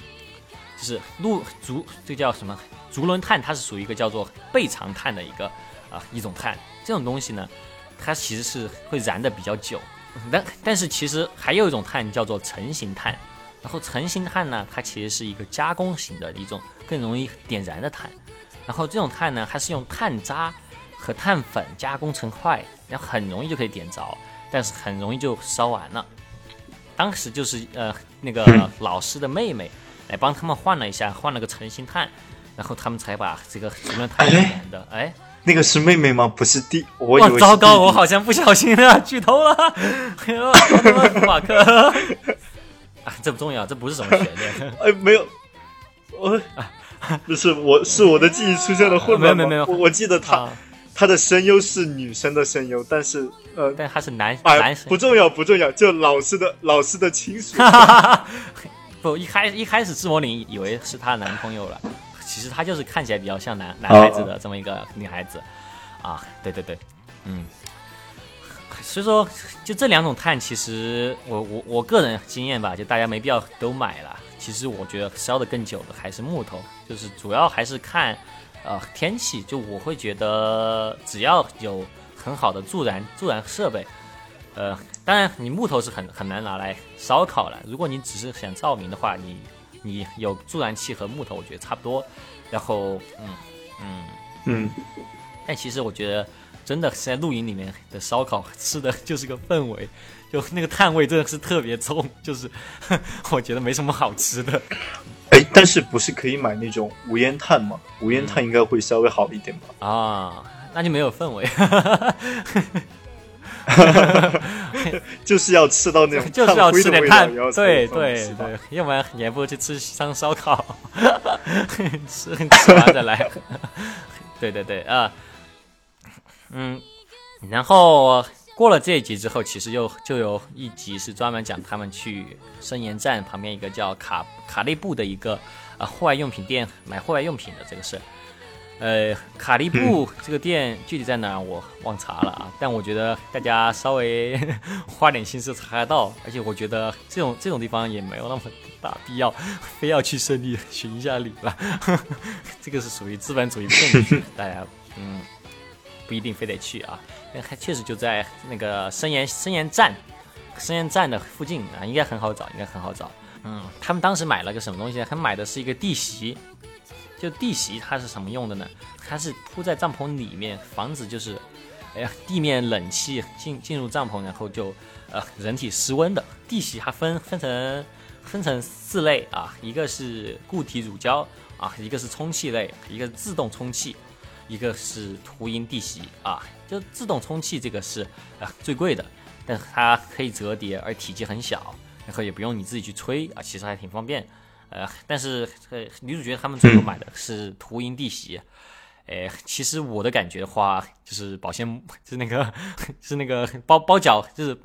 就是露竹这叫什么？竹轮炭，它是属于一个叫做背长炭的一个啊、一种炭，这种东西呢。它其实是会燃的比较久，但但是其实还有一种碳叫做成型碳，然后成型碳呢，它其实是一个加工型的一种更容易点燃的碳，然后这种碳呢，它是用碳渣和碳粉加工成块，然后很容易就可以点着，但是很容易就烧完了。当时就是呃那个老师的妹妹来帮他们换了一下，换了个成型碳，然后他们才把这个成了碳点的，哎。那个是妹妹吗？不是弟，我以为糟糕，我好像不小心啊，剧透了。马克。啊，这不重要，这不是什么 悬念。哎，没有，我不是我是我的记忆出现了混乱吗。没有没有没有我我记得他啊，他的声优是女生的声优，但是呃，但他是男哎男，生不。重要不重要，就老师的老师的亲属。不，一开一开始自魔领以为是她的男朋友了，其实她就是看起来比较像男男孩子的这么一个女孩子。啊，对对对，嗯。所以说，就这两种碳，其实我我我个人经验吧，就大家没必要都买了。其实我觉得烧的更久的还是木头，就是主要还是看呃天气，就我会觉得只要有很好的助燃助燃设备，呃，当然你木头是很很难拿来烧烤了。如果你只是想照明的话，你你有助燃器和木头，我觉得差不多。然后，嗯嗯嗯，但其实我觉得真的在露营里面的烧烤吃的就是个氛围，就那个炭味真的是特别重，就是 我觉得没什么好吃的。哎，但是不是可以买那种无烟炭吗？无烟炭应该会稍微好一点吧？啊，那就没有氛围。就是要吃到那种就是要吃点炭，对对对，要不然也不去吃香烧烤，吃吃完再来。对对对啊，嗯，然后过了这一集之后，其实又就有一集是专门讲他们去森岩站旁边一个叫卡卡利布的一个啊户外用品店买户外用品的这个事。呃，卡利布 这个店具体在哪我忘查了啊，但我觉得大家稍微 花点心思查得到，而且我觉得这种这种地方也没有那么大必要，非要去圣地寻一下礼了，这个是属于资本主义骗局，大家嗯不一定非得去啊，还确实就在那个深岩深岩站深岩站的附近啊，应该很好找，应该很好找。嗯，他们当时买了个什么东西呢？他们买的是一个地席。就地席它是什么用的呢？它是铺在帐篷里面，防止就是，哎呀，地面冷气进进入帐篷，然后就呃人体失温的。地席它分分成分成四类啊，一个是固体乳胶啊，一个是充气类，一个是自动充气，一个是涂营地席啊。就自动充气这个是啊最贵的，但它可以折叠，而体积很小，然后也不用你自己去吹啊，其实还挺方便。呃，但是呃，女主角他们最后买的是图银地席，哎，其实我的感觉的话，就是保鲜，就 是那个，是那个包包饺，就是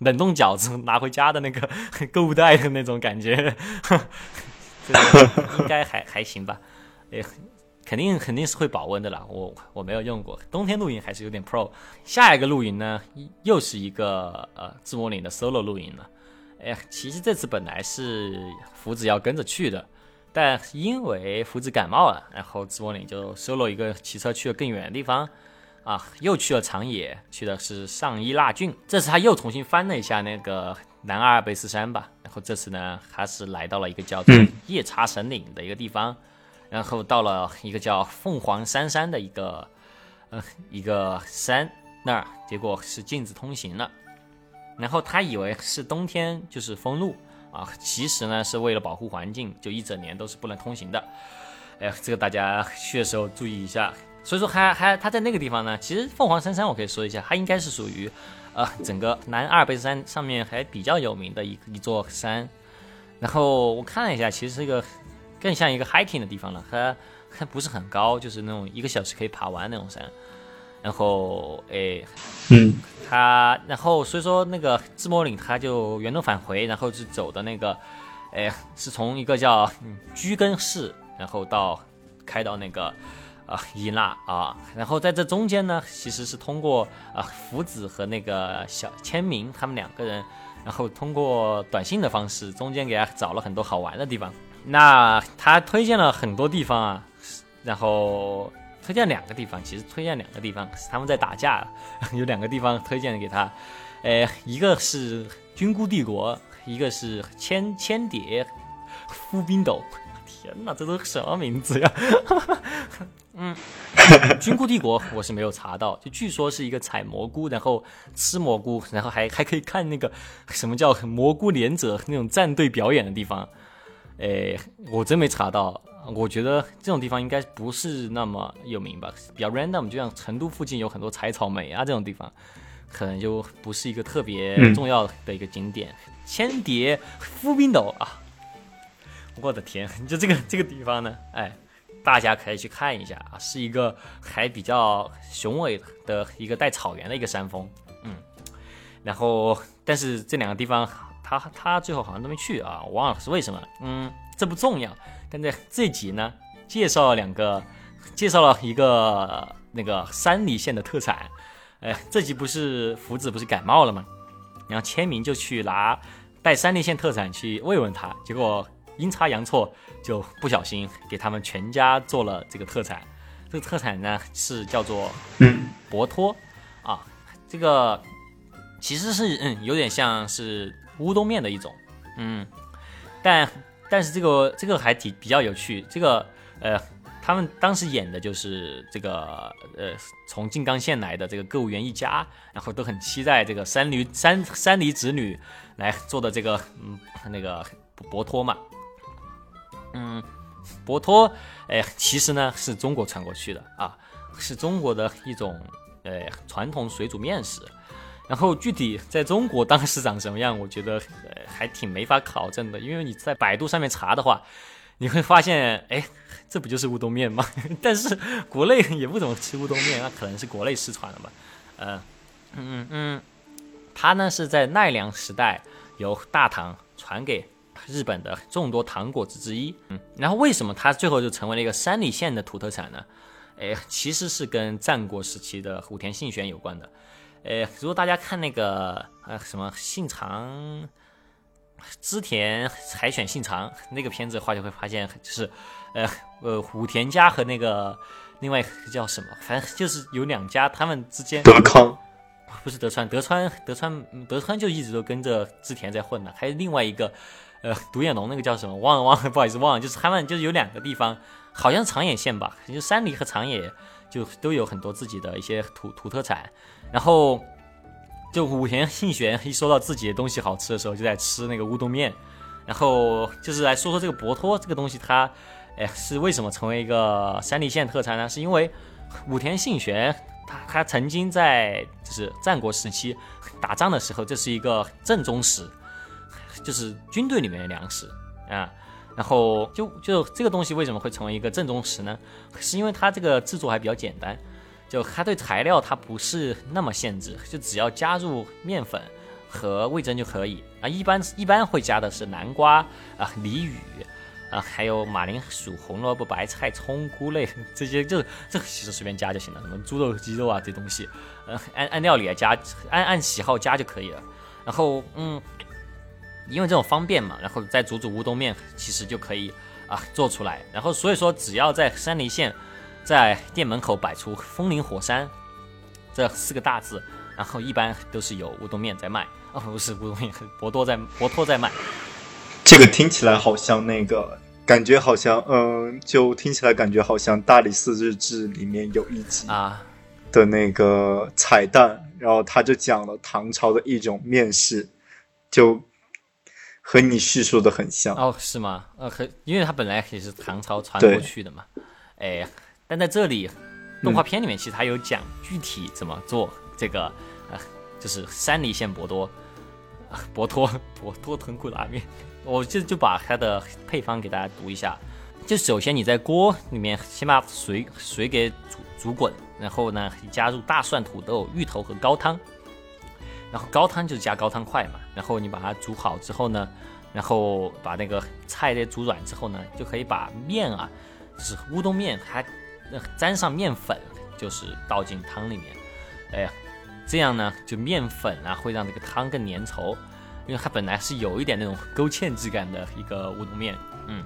冷冻饺子拿回家的那个 购物袋的那种感觉，应该还还行吧，哎，肯定肯定是会保温的啦，我我没有用过，冬天露营还是有点 pro。下一个露营呢，又是一个呃自摸岭的 solo 露营了。哎，其实这次本来是福子要跟着去的，但因为福子感冒了，然后自摸岭就 solo 一个骑车去了更远的地方，啊，又去了长野，去的是上伊那郡。这次他又重新翻了一下那个南阿尔卑斯山吧，然后这次呢，他是来到了一个叫做夜叉神岭的一个地方，然后到了一个叫凤凰山山的一个呃一个山那儿，结果是禁止通行了。然后他以为是冬天就是封路啊，其实呢是为了保护环境，就一整年都是不能通行的。哎，这个大家去的时候注意一下。所以说还还他在那个地方呢，其实凤凰山山我可以说一下，它应该是属于呃整个南阿尔卑斯山上面还比较有名的一一座山。然后我看了一下，其实是一个更像一个 hiking 的地方了，它它不是很高，就是那种一个小时可以爬完那种山。然后，哎，嗯，他，然后所以说那个自摸岭，他就原路返回，然后是走的那个，哎，是从一个叫居根市，然后到开到那个啊伊那啊，然后在这中间呢，其实是通过啊福子和那个小签名他们两个人，然后通过短信的方式，中间给他找了很多好玩的地方。那他推荐了很多地方啊，然后。推荐两个地方，其实推荐两个地方是他们在打架，有两个地方推荐给他，呃，一个是菌菇帝国，一个是千千蝶夫冰斗。天哪，这都什么名字呀？嗯，菌菇帝国我是没有查到，就据说是一个采蘑菇，然后吃蘑菇，然后还还可以看那个什么叫蘑菇连者那种战队表演的地方。哎，我真没查到。我觉得这种地方应该不是那么有名吧，比较 random。就像成都附近有很多采草莓啊，这种地方可能就不是一个特别重要的一个景点。千叠夫冰斗啊，我的天，就这个这个地方呢，哎，大家可以去看一下啊，是一个还比较雄伟的一个带草原的一个山峰，嗯。然后，但是这两个地方，他他最后好像都没去啊，我忘了是为什么，嗯。这不重要，但在这集呢，介绍了两个，介绍了一个那个山梨县的特产。哎，这集不是福子不是感冒了吗？然后签名就去拿带山梨县特产去慰问他，结果阴差阳错就不小心给他们全家做了这个特产。这个特产呢是叫做嗯博托啊，这个其实是嗯有点像是乌冬面的一种，嗯，但但是这个这个还挺比较有趣，这个呃。他们当时演的就是这个，呃，从静冈县来的这个歌舞员一家，然后都很期待这个山驴山山梨子女来做的这个，嗯，那个博托嘛，嗯，博托，哎，其实呢是中国传过去的啊，是中国的一种，呃，传统水煮面食。然后具体在中国当时长什么样，我觉得还挺没法考证的，因为你在百度上面查的话。你会发现，哎，这不就是乌冬面吗？但是国内也不怎么吃乌冬面，那可能是国内失传了吧？呃，嗯嗯，它呢是在奈良时代由大唐传给日本的众多糖果子之一。嗯，然后为什么它最后就成为了一个山梨县的土特产呢？哎，其实是跟战国时期的武田信玄有关的。哎，如果大家看那个呃什么信长。织田海选信长那个片子的话，就会发现就是，呃呃，武田家和那个另外一个叫什么，反正就是有两家，他们之间德康不是德川，德川德川德川就一直都跟着织田在混的，还有另外一个，呃，独眼龙那个叫什么，忘了忘了，不好意思忘了，就是他们就是有两个地方，好像是长野县吧，就山梨和长野就都有很多自己的一些土土特产，然后。就武田信玄一说到自己的东西好吃的时候，就在吃那个乌冬面，然后就是来说说这个博托这个东西，它，哎，是为什么成为一个山梨县特产呢？是因为武田信玄他他曾经在就是战国时期打仗的时候，这是一个正宗食，就是军队里面的粮食啊。然后就就这个东西为什么会成为一个正宗食呢？是因为它这个制作还比较简单。就它对材料它不是那么限制，就只要加入面粉和味增就可以啊。一般一般会加的是南瓜啊、梨雨啊，还有马铃薯、红萝卜、白菜、葱、菇类这些，就这其实随便加就行了。什么猪肉、鸡肉啊这东西，呃，按按料理来加，按按喜好加就可以了。然后嗯，因为这种方便嘛，然后再煮煮乌冬面，其实就可以啊做出来。然后所以说，只要在山梨县。在店门口摆出“风林火山”这四个大字，然后一般都是有乌冬面在卖，哦，不是乌冬面，博多在博托在卖。这个听起来好像那个，感觉好像，嗯，就听起来感觉好像《大理寺日志》里面有一集啊的那个彩蛋，然后他就讲了唐朝的一种面食，就和你叙述的很像。哦，是吗？呃，和因为它本来也是唐朝传过去的嘛，哎。但在这里，动画片里面其实它有讲具体怎么做这个，呃，就是山梨县博多，博托博托豚骨拉面，我就就把它的配方给大家读一下。就首先你在锅里面先把水水给煮煮滚，然后呢加入大蒜、土豆、芋头和高汤，然后高汤就是加高汤块嘛，然后你把它煮好之后呢，然后把那个菜给煮软之后呢，就可以把面啊，就是乌冬面还。那沾上面粉，就是倒进汤里面，哎呀，这样呢，就面粉啊会让这个汤更粘稠，因为它本来是有一点那种勾芡质感的一个乌冬面，嗯，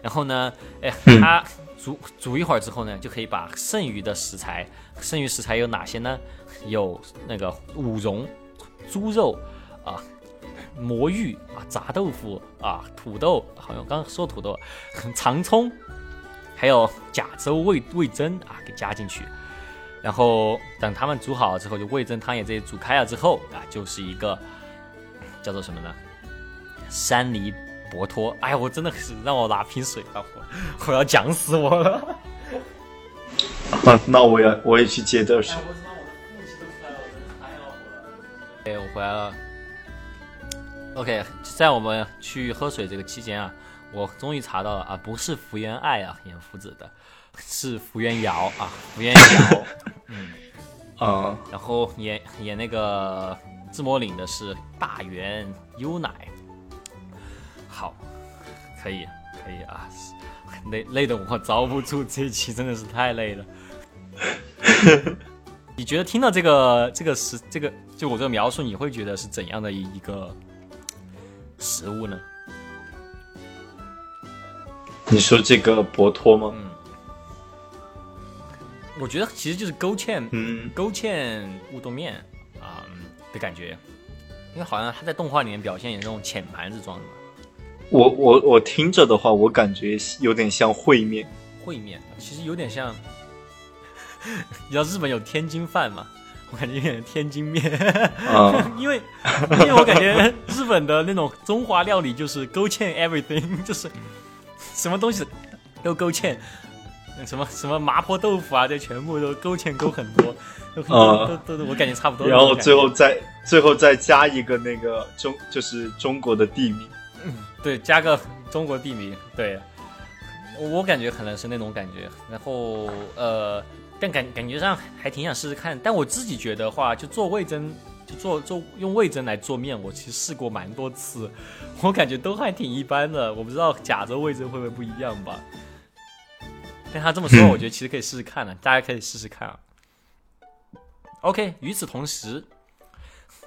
然后呢，哎，它煮煮一会儿之后呢，就可以把剩余的食材，剩余食材有哪些呢？有那个五蓉、猪肉啊、魔芋啊、炸豆腐啊、土豆，好像刚刚说土豆，长葱。还有甲州味味增啊，给加进去，然后等他们煮好了之后，就味增汤也这些煮开了之后啊，就是一个叫做什么呢？山梨博托。哎呀，我真的是让我拿瓶水吧，我 我要讲死我了。啊，那我也我也去接点水。哎，我回来了。OK，在我们去喝水这个期间啊。我终于查到了啊，不是福原爱啊演夫子的，是福原遥啊，福原遥，嗯，啊，然后演演那个自摸岭的是大原优乃，好，可以可以啊，累累的我遭不住，这一期真的是太累了。你觉得听到这个这个食这个就我这个描述，你会觉得是怎样的一个食物呢？你说这个博托吗？嗯，我觉得其实就是勾芡，嗯勾芡乌冬面啊、的感觉，因为好像他在动画里面表现也是那种浅盘子装的嘛，我我我听着的话，我感觉有点像烩面。烩面，其实有点像，你知道日本有天津饭吗？我感觉有点天津面，啊、因为因为我感觉日本的那种中华料理就是勾芡 everything，就是什么东西都勾芡，什么什么麻婆豆腐啊，这全部都勾芡勾很多，都都都我感觉差不多。然后最后再最后再加一个那个中就是中国的地名。对加个中国地名，对我感觉可能是那种感觉。然后呃，但感感觉上还挺想试试看，但我自己觉得话，就做味增。就做做用味增来做面，我其实试过蛮多次，我感觉都还挺一般的。我不知道甲州味增会不会不一样吧？但他这么说，我觉得其实可以试试看的，大家可以试试看啊。OK，与此同时，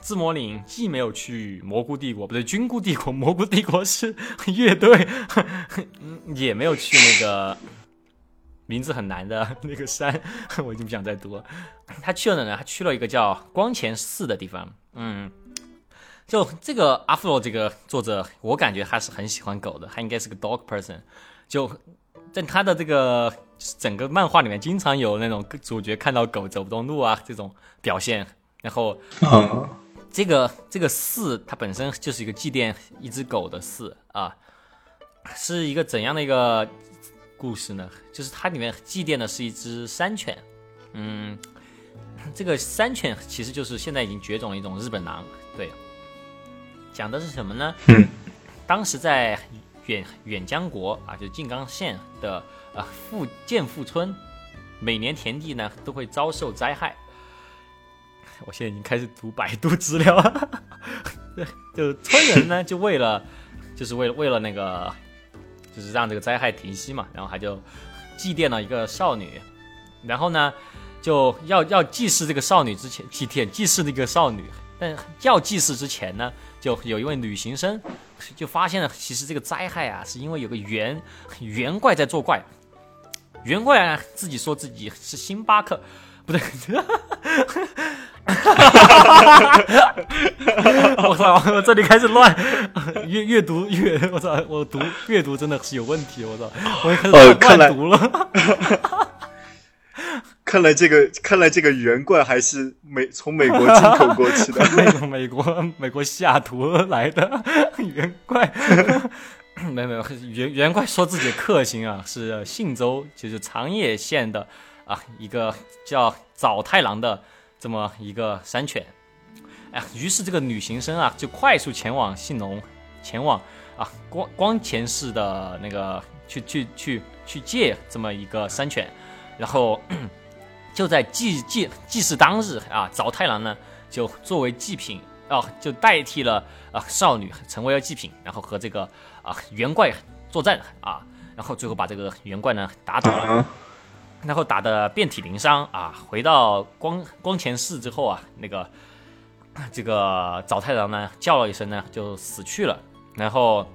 自魔岭既没有去蘑菇帝国，不对，菌菇帝国，蘑菇帝国是乐队，也没有去那个名字很难的 那个山，我已经不想再读了。他去了哪呢？他去了一个叫光前寺的地方。嗯，就这个阿弗罗这个作者，我感觉他是很喜欢狗的，他应该是个 dog person。就在他的这个整个漫画里面，经常有那种主角看到狗走不动路啊这种表现。然后啊、这个这个寺，它本身就是一个祭奠一只狗的寺啊，是一个怎样的一个故事呢？就是它里面祭奠的是一只山犬，嗯，这个山犬其实就是现在已经绝种的一种日本狼。对，讲的是什么呢？嗯，当时在远远江国啊，就静冈县的啊富建富村，每年田地呢都会遭受灾害。我现在已经开始读百度资料了。对，就村人呢，就为了，就是为了为了那个，就是让这个灾害停息嘛，然后他就祭奠了一个少女，然后呢，就要要祭祀这个少女之前，祭奠祭祀这个少女，但要祭祀之前呢，就有一位旅行僧就发现了，其实这个灾害啊，是因为有个猿猿怪在作怪。猿怪啊，自己说自己是星巴克，不对，我操！我这里开始乱，阅阅读阅，我操！我读阅读真的是有问题，我操！我也开始乱读了。看来这个看来这个圆怪还是美从美国进口过去的。美国美国美国西雅图来的圆怪，没有没有圆圆怪说自己的克星啊是信州，就是长野县的啊一个叫早太郎的这么一个山犬。哎，于是这个旅行僧啊就快速前往信浓，前往啊光光前市的那个去去去去借这么一个山犬，然后 就在祭祭祭祀当日啊，早太郎呢就作为祭品哦、就代替了啊少女成为了祭品，然后和这个啊猿怪作战啊，然后最后把这个猿怪呢打倒了。然后打得遍体鳞伤啊！回到光光前寺之后啊，那个 这个早太郎呢叫了一声呢，就死去了。然后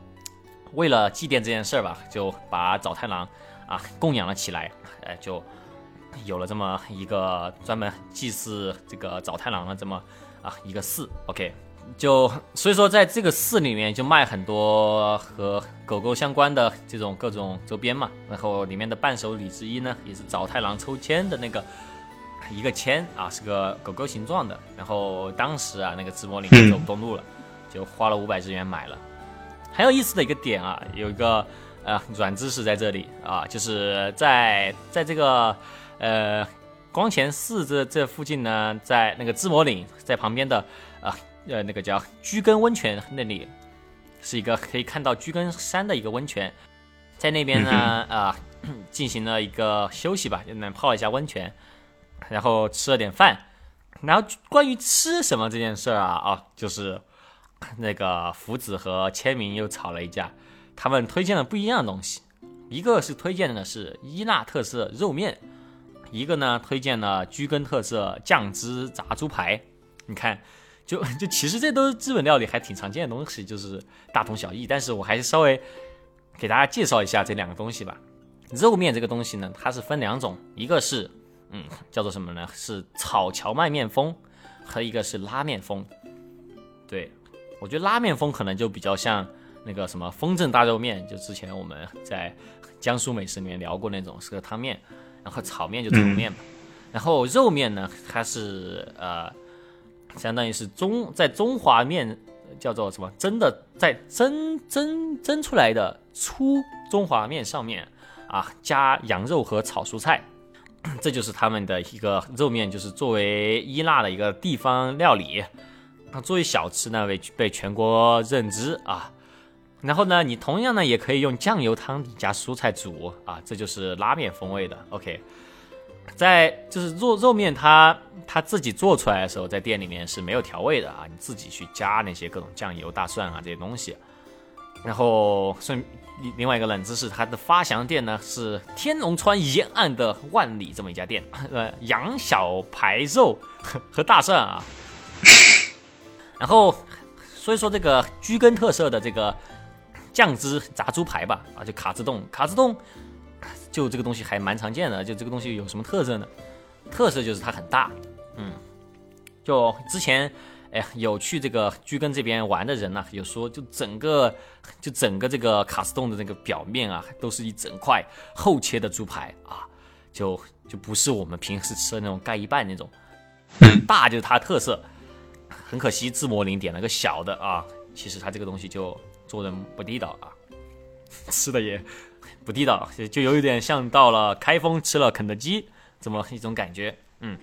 为了祭奠这件事儿吧，就把早太郎啊供养了起来，哎，就有了这么一个专门祭祀这个早太郎的这么啊一个寺。OK，就所以说在这个市里面就卖很多和狗狗相关的这种各种周边嘛，然后里面的伴手礼之一呢，也是早太郎抽签的那个一个签啊，是个狗狗形状的。然后当时啊，那个直播里面走不动路了，就花了五百日元买了。很有意思的一个点啊，有一个呃软知识在这里啊，就是在在这个呃光前寺这这附近呢，在那个自魔岭在旁边的啊呃那个叫居根温泉那里，是一个可以看到居根山的一个温泉，在那边呢啊、进行了一个休息吧，就能泡一下温泉，然后吃了点饭，然后关于吃什么这件事儿啊啊，就是那个福子和千明又吵了一架，他们推荐了不一样的东西，一个是推荐的是伊那特色肉面，一个呢推荐了居根特色酱汁炸猪排。你看，就 就其实这都是日本料理还挺常见的东西，就是大同小异。但是我还是稍微给大家介绍一下这两个东西吧。肉面这个东西呢，它是分两种，一个是嗯，叫做什么呢？是炒荞麦面风，和一个是拉面风。对我觉得拉面风可能就比较像那个什么丰正大肉面，就之前我们在江苏美食里面聊过那种是个汤面，然后炒面就炒面嘛，然后肉面呢，它是呃，相当于是中在中华面叫做什么蒸的，在蒸蒸蒸出来的粗中华面上面啊加羊肉和炒蔬菜。这就是他们的一个肉面，就是作为伊腊的一个地方料理，啊，作为小吃呢，被被全国认知啊。然后呢，你同样呢也可以用酱油汤底加蔬菜煮啊，这就是拉面风味的。OK，在就是肉肉面，它它自己做出来的时候，在店里面是没有调味的啊，你自己去加那些各种酱油、大蒜啊这些东西，然后顺。另外一个冷知识，它的发祥店呢是天龙川沿岸的万里这么一家店，呃，羊小排肉和大蒜啊。然后所以说这个居根特色的这个酱汁炸猪排吧，啊，就卡子洞，卡子洞就这个东西还蛮常见的，就这个东西有什么特色呢？特色就是它很大，嗯，就之前。哎，有去这个居根这边玩的人呢，有说就整个就整个这个卡斯洞的那个表面啊，都是一整块厚切的猪排啊，就就不是我们平时吃的那种盖一半那种，大就是它特色。很可惜，自魔灵点了个小的啊，其实它这个东西就做人不地道啊，吃的也不地道，就有一点像到了开封吃了肯德基这么一种感觉，嗯。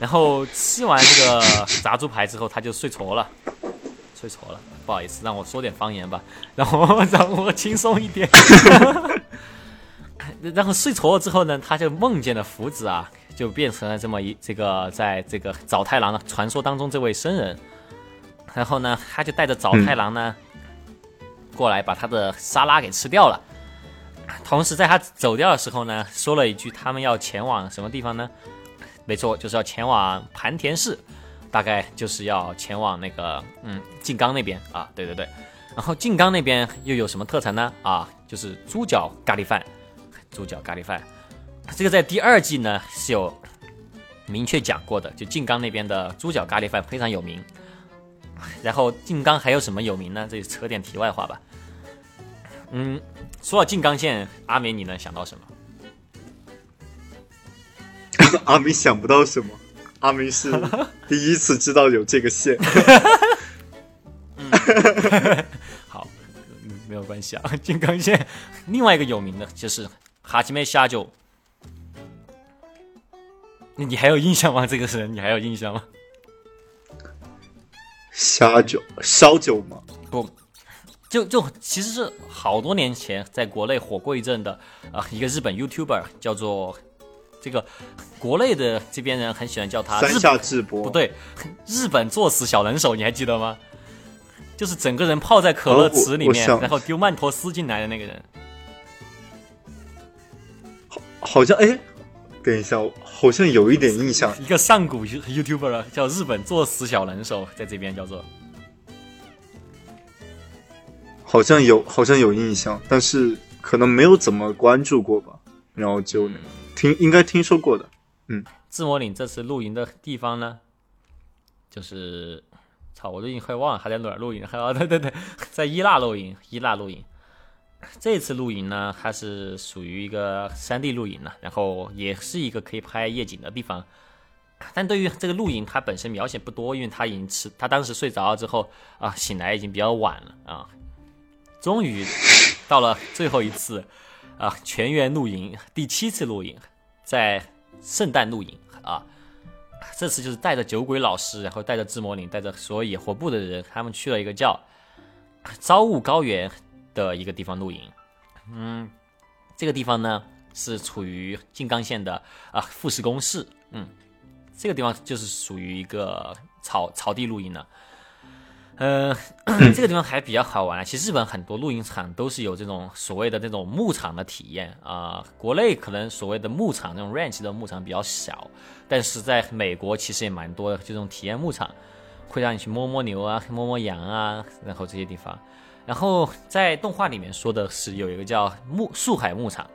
然后吃完这个炸猪排之后，他就睡着了，睡着了。不好意思，让我说点方言吧，然后让我轻松一点。然后睡着了之后呢，他就梦见了福子啊，就变成了这么一这个在这个早太郎的传说当中这位僧人。然后呢，他就带着早太郎呢过来把他的沙拉给吃掉了。同时在他走掉的时候呢，说了一句：“他们要前往什么地方呢？”没错，就是要前往盘田市，大概就是要前往那个嗯静冈那边啊，对对对。然后静冈那边又有什么特产呢？啊，就是猪脚咖喱饭，猪脚咖喱饭。这个在第二季呢是有明确讲过的，就静冈那边的猪脚咖喱饭非常有名。然后静冈还有什么有名呢？这扯点题外话吧。嗯，说到静冈县，阿美你能想到什么？阿明想不到什么，阿明是 第一次知道有这个县。好，没有关系啊。金刚线另外一个有名的就是哈基梅虾酒，你还有印象吗？这个人你还有印象吗？虾酒烧酒吗？不，就就其实是好多年前在国内火过一阵的啊，一个日本 YouTuber 叫做。这个国内的这边人很喜欢叫他三下智博，不对，日本作死小能手，你还记得吗？就是整个人泡在可乐池里面，然后丢曼陀斯进来的那个人。好，好像哎，等一下，好像有一点印象。一个上古 YouTuber 叫日本作死小能手，在这边叫做，好像有，好像有印象，但是可能没有怎么关注过吧。然后就。听应该听说过的，嗯，自魔岭这次露营的地方呢，就是，操，我都已经快忘了还在哪儿露营，还有 对对对，在伊腊露营，伊腊露营。这次露营呢，它是属于一个山地露营了，然后也是一个可以拍夜景的地方。但对于这个露营，它本身描写不多，因为他已经吃，他当时睡着了之后啊，醒来已经比较晚了啊。终于到了最后一次。啊，全员露营，第七次露营，在圣诞露营啊，这次就是带着酒鬼老师，然后带着自魔灵，带着所有野活部的人，他们去了一个叫朝雾高原的一个地方露营。嗯，这个地方呢是处于静冈县的啊富士宫市。嗯，这个地方就是属于一个草草地露营的。呃，这个地方还比较好玩啊。其实日本很多露营场都是有这种所谓的这种牧场的体验啊。国内可能所谓的牧场那种 ranch 的牧场比较小，但是在美国其实也蛮多的这种体验牧场，会让你去摸摸牛啊，摸摸羊啊，然后这些地方。然后在动画里面说的是有一个叫牧树海牧场，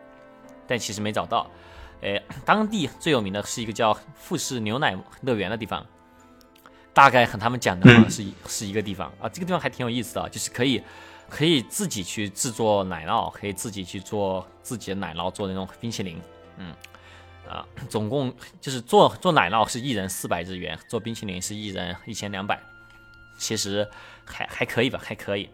但其实没找到。诶，当地最有名的是一个叫富士牛奶乐园的地方，大概和他们讲的好像是一是一个地方啊。这个地方还挺有意思的，就是可以可以自己去制作奶酪，可以自己去做自己的奶酪，做那种冰淇淋。嗯，啊，总共就是做做奶酪是一人四百日元，做冰淇淋是一人一千两百，其实还还可以吧，还可以。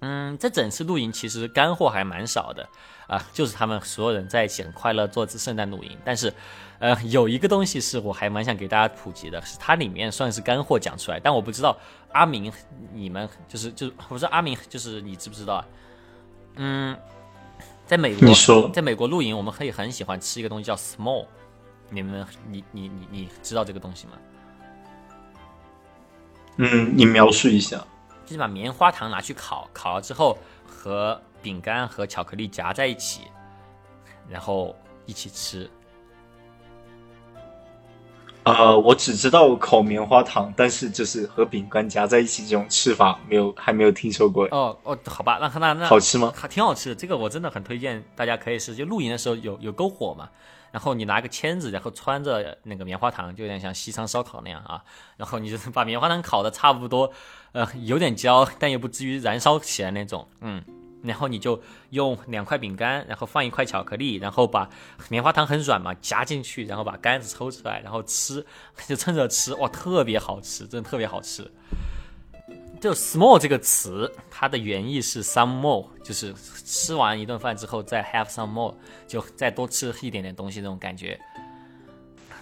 嗯，这整次露营其实干货还蛮少的啊，就是他们所有人在一起很快乐做次圣诞露营。但是，呃，有一个东西是我还蛮想给大家普及的，是它里面算是干货讲出来，但我不知道阿明你们就是就是我说阿明就是你知不知道啊？嗯，在美国，你说，在美国露营我们可以很喜欢吃一个东西叫 small，你们你你你你知道这个东西吗？嗯，你描述一下。就是把棉花糖拿去烤，烤了之后和饼干和巧克力夹在一起，然后一起吃。呃，我只知道烤棉花糖，但是就是和饼干夹在一起这种吃法，没有还没有听说过。哦哦，好吧，那那那好吃吗？还挺好吃的，这个我真的很推荐大家可以试。就露营的时候有有篝火嘛。然后你拿个签子，然后穿着那个棉花糖，就有点像西餐烧烤那样啊。然后你就把棉花糖烤的差不多，呃，有点焦，但又不至于燃烧起来那种，嗯。然后你就用两块饼干，然后放一块巧克力，然后把棉花糖很软嘛，夹进去，然后把杆子抽出来，然后吃，就趁热吃，哇，特别好吃，真的特别好吃。就 small 这个词，它的原意是 some more，就是吃完一顿饭之后再 have some more，就再多吃一点点东西那种感觉。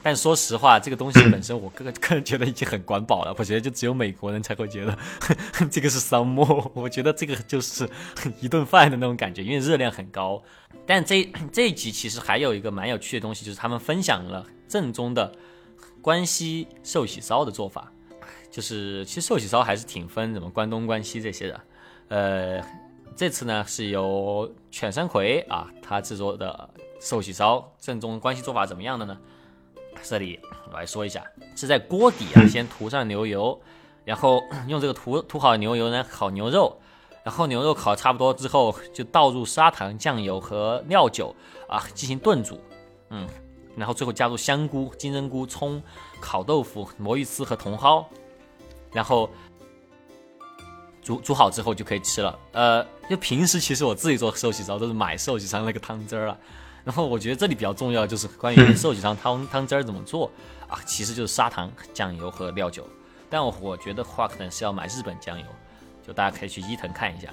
但说实话，这个东西本身我个个人觉得已经很管饱了。我觉得就只有美国人才会觉得 这个是 some more。我觉得这个就是一顿饭的那种感觉，因为热量很高。但这这一集其实还有一个蛮有趣的东西，就是他们分享了正宗的关西寿喜烧的做法。就是其实寿喜烧还是挺分什么关东关西这些的，呃，这次呢是由犬山葵啊他制作的寿喜烧，正宗关西做法怎么样的呢？这里我来说一下，是在锅底啊先涂上牛油，然后用这个涂涂好的牛油呢烤牛肉，然后牛肉烤差不多之后就倒入砂糖、酱油和料酒啊进行炖煮，嗯，然后最后加入香菇、金针菇、葱、烤豆腐、魔芋丝和茼蒿。然后煮煮好之后就可以吃了。呃，就平时其实我自己做寿喜烧都是买寿喜烧那个汤汁儿了。然后我觉得这里比较重要就是关于寿喜烧汤汤汁儿怎么做啊，其实就是砂糖、酱油和料酒。但我我觉得话可能是要买日本酱油，就大家可以去伊藤看一下。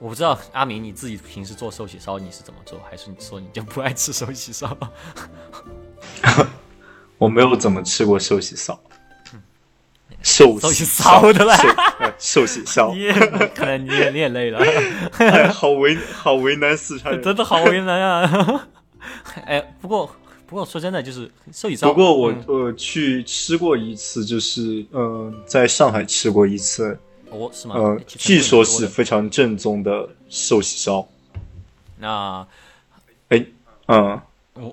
我不知道阿明你自己平时做寿喜烧你是怎么做，还是你说你就不爱吃寿喜烧？我没有怎么吃过寿喜烧。寿喜烧的吧，寿喜烧，你可能你也你也累了，好为好为难四川人，真的好为难啊！哎，不过不过说真的，就是寿喜烧。不过我我去吃过一次，就是嗯，在上海吃过一次，哦，是吗？呃，据说是非常正宗的寿喜烧。那，哎，嗯，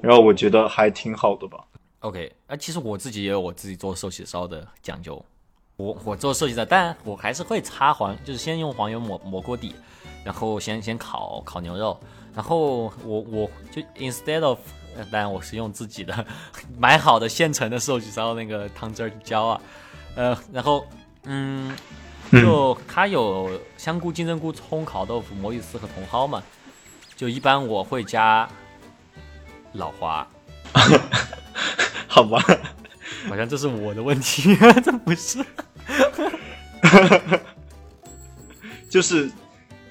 然后我觉得还挺好的吧。OK，啊，其实我自己也有我自己做寿喜烧的讲究。我我做设计的，但我还是会擦黄，就是先用黄油抹抹锅底，然后先先烤烤牛肉，然后我我就 instead of，当然我是用自己的买好的现成的寿喜烧那个汤汁儿去浇啊，呃，然后嗯，就它有香菇、金针菇、葱、烤豆腐、魔芋丝和茼蒿嘛，就一般我会加老花，好吧，好像这是我的问题，这不是。就是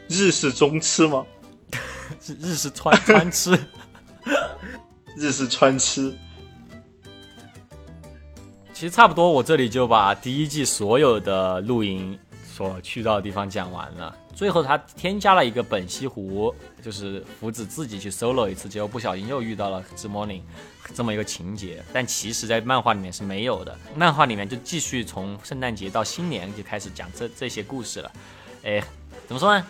日式中吃吗？是 日式川川吃，日式川吃。其实差不多，我这里就把第一季所有的露营所去到的地方讲完了。最后他添加了一个本溪湖，就是福子自己去 solo 一次，结果不小心又遇到了 morning 这么一个情节。但其实，在漫画里面是没有的。漫画里面就继续从圣诞节到新年就开始讲这这些故事了。哎，怎么说呢？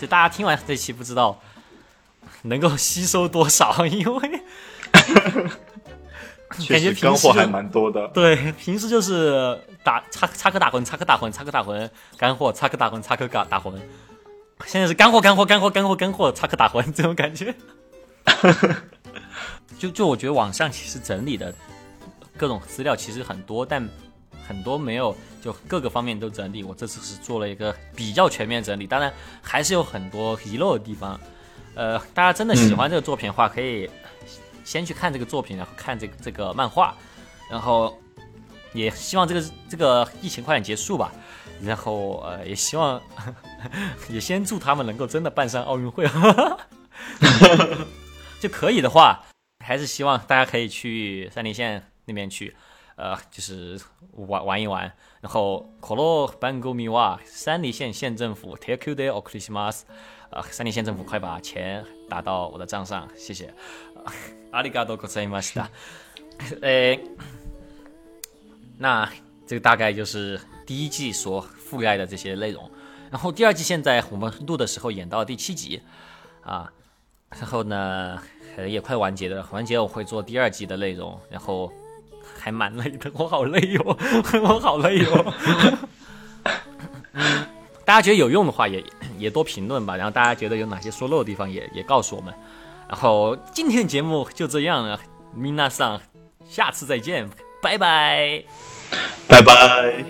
就大家听完这期不知道能够吸收多少，因为感觉干货还蛮多的。对，平时就是打插插科打诨，插科打诨，插科打诨，干货，插科打诨，插科打打诨。现在是干货，干货，干货，干货，干货，插科打诨这种感觉。就就我觉得网上其实整理的各种资料其实很多，但很多没有就各个方面都整理。我这次是做了一个比较全面整理，当然还是有很多遗漏的地方。呃，大家真的喜欢这个作品的话，可以先去看这个作品，然后看这个这个漫画，然后也希望这个这个疫情快点结束吧。然后呃，也希望 也先祝他们能够真的办上奥运会，就可以的话，还是希望大家可以去三林县那边去，呃，就是玩玩一玩。然后可乐办公米哇，三林县县政府 take you there or Christmas，呃，三林县政府快把钱打到我的账上，谢谢。阿里嘎多ございました。呃，那这个大概就是。第一季所覆盖的这些内容，然后第二季现在我们录的时候演到第七集，啊，然后呢也快完结了，完结我会做第二季的内容，然后还蛮累的，我好累哟，我好累哟。大家觉得有用的话也也多评论吧，然后大家觉得有哪些说漏的地方也也告诉我们， 然后今天的节目就这样了，米娜上，下次再见，拜拜。拜拜。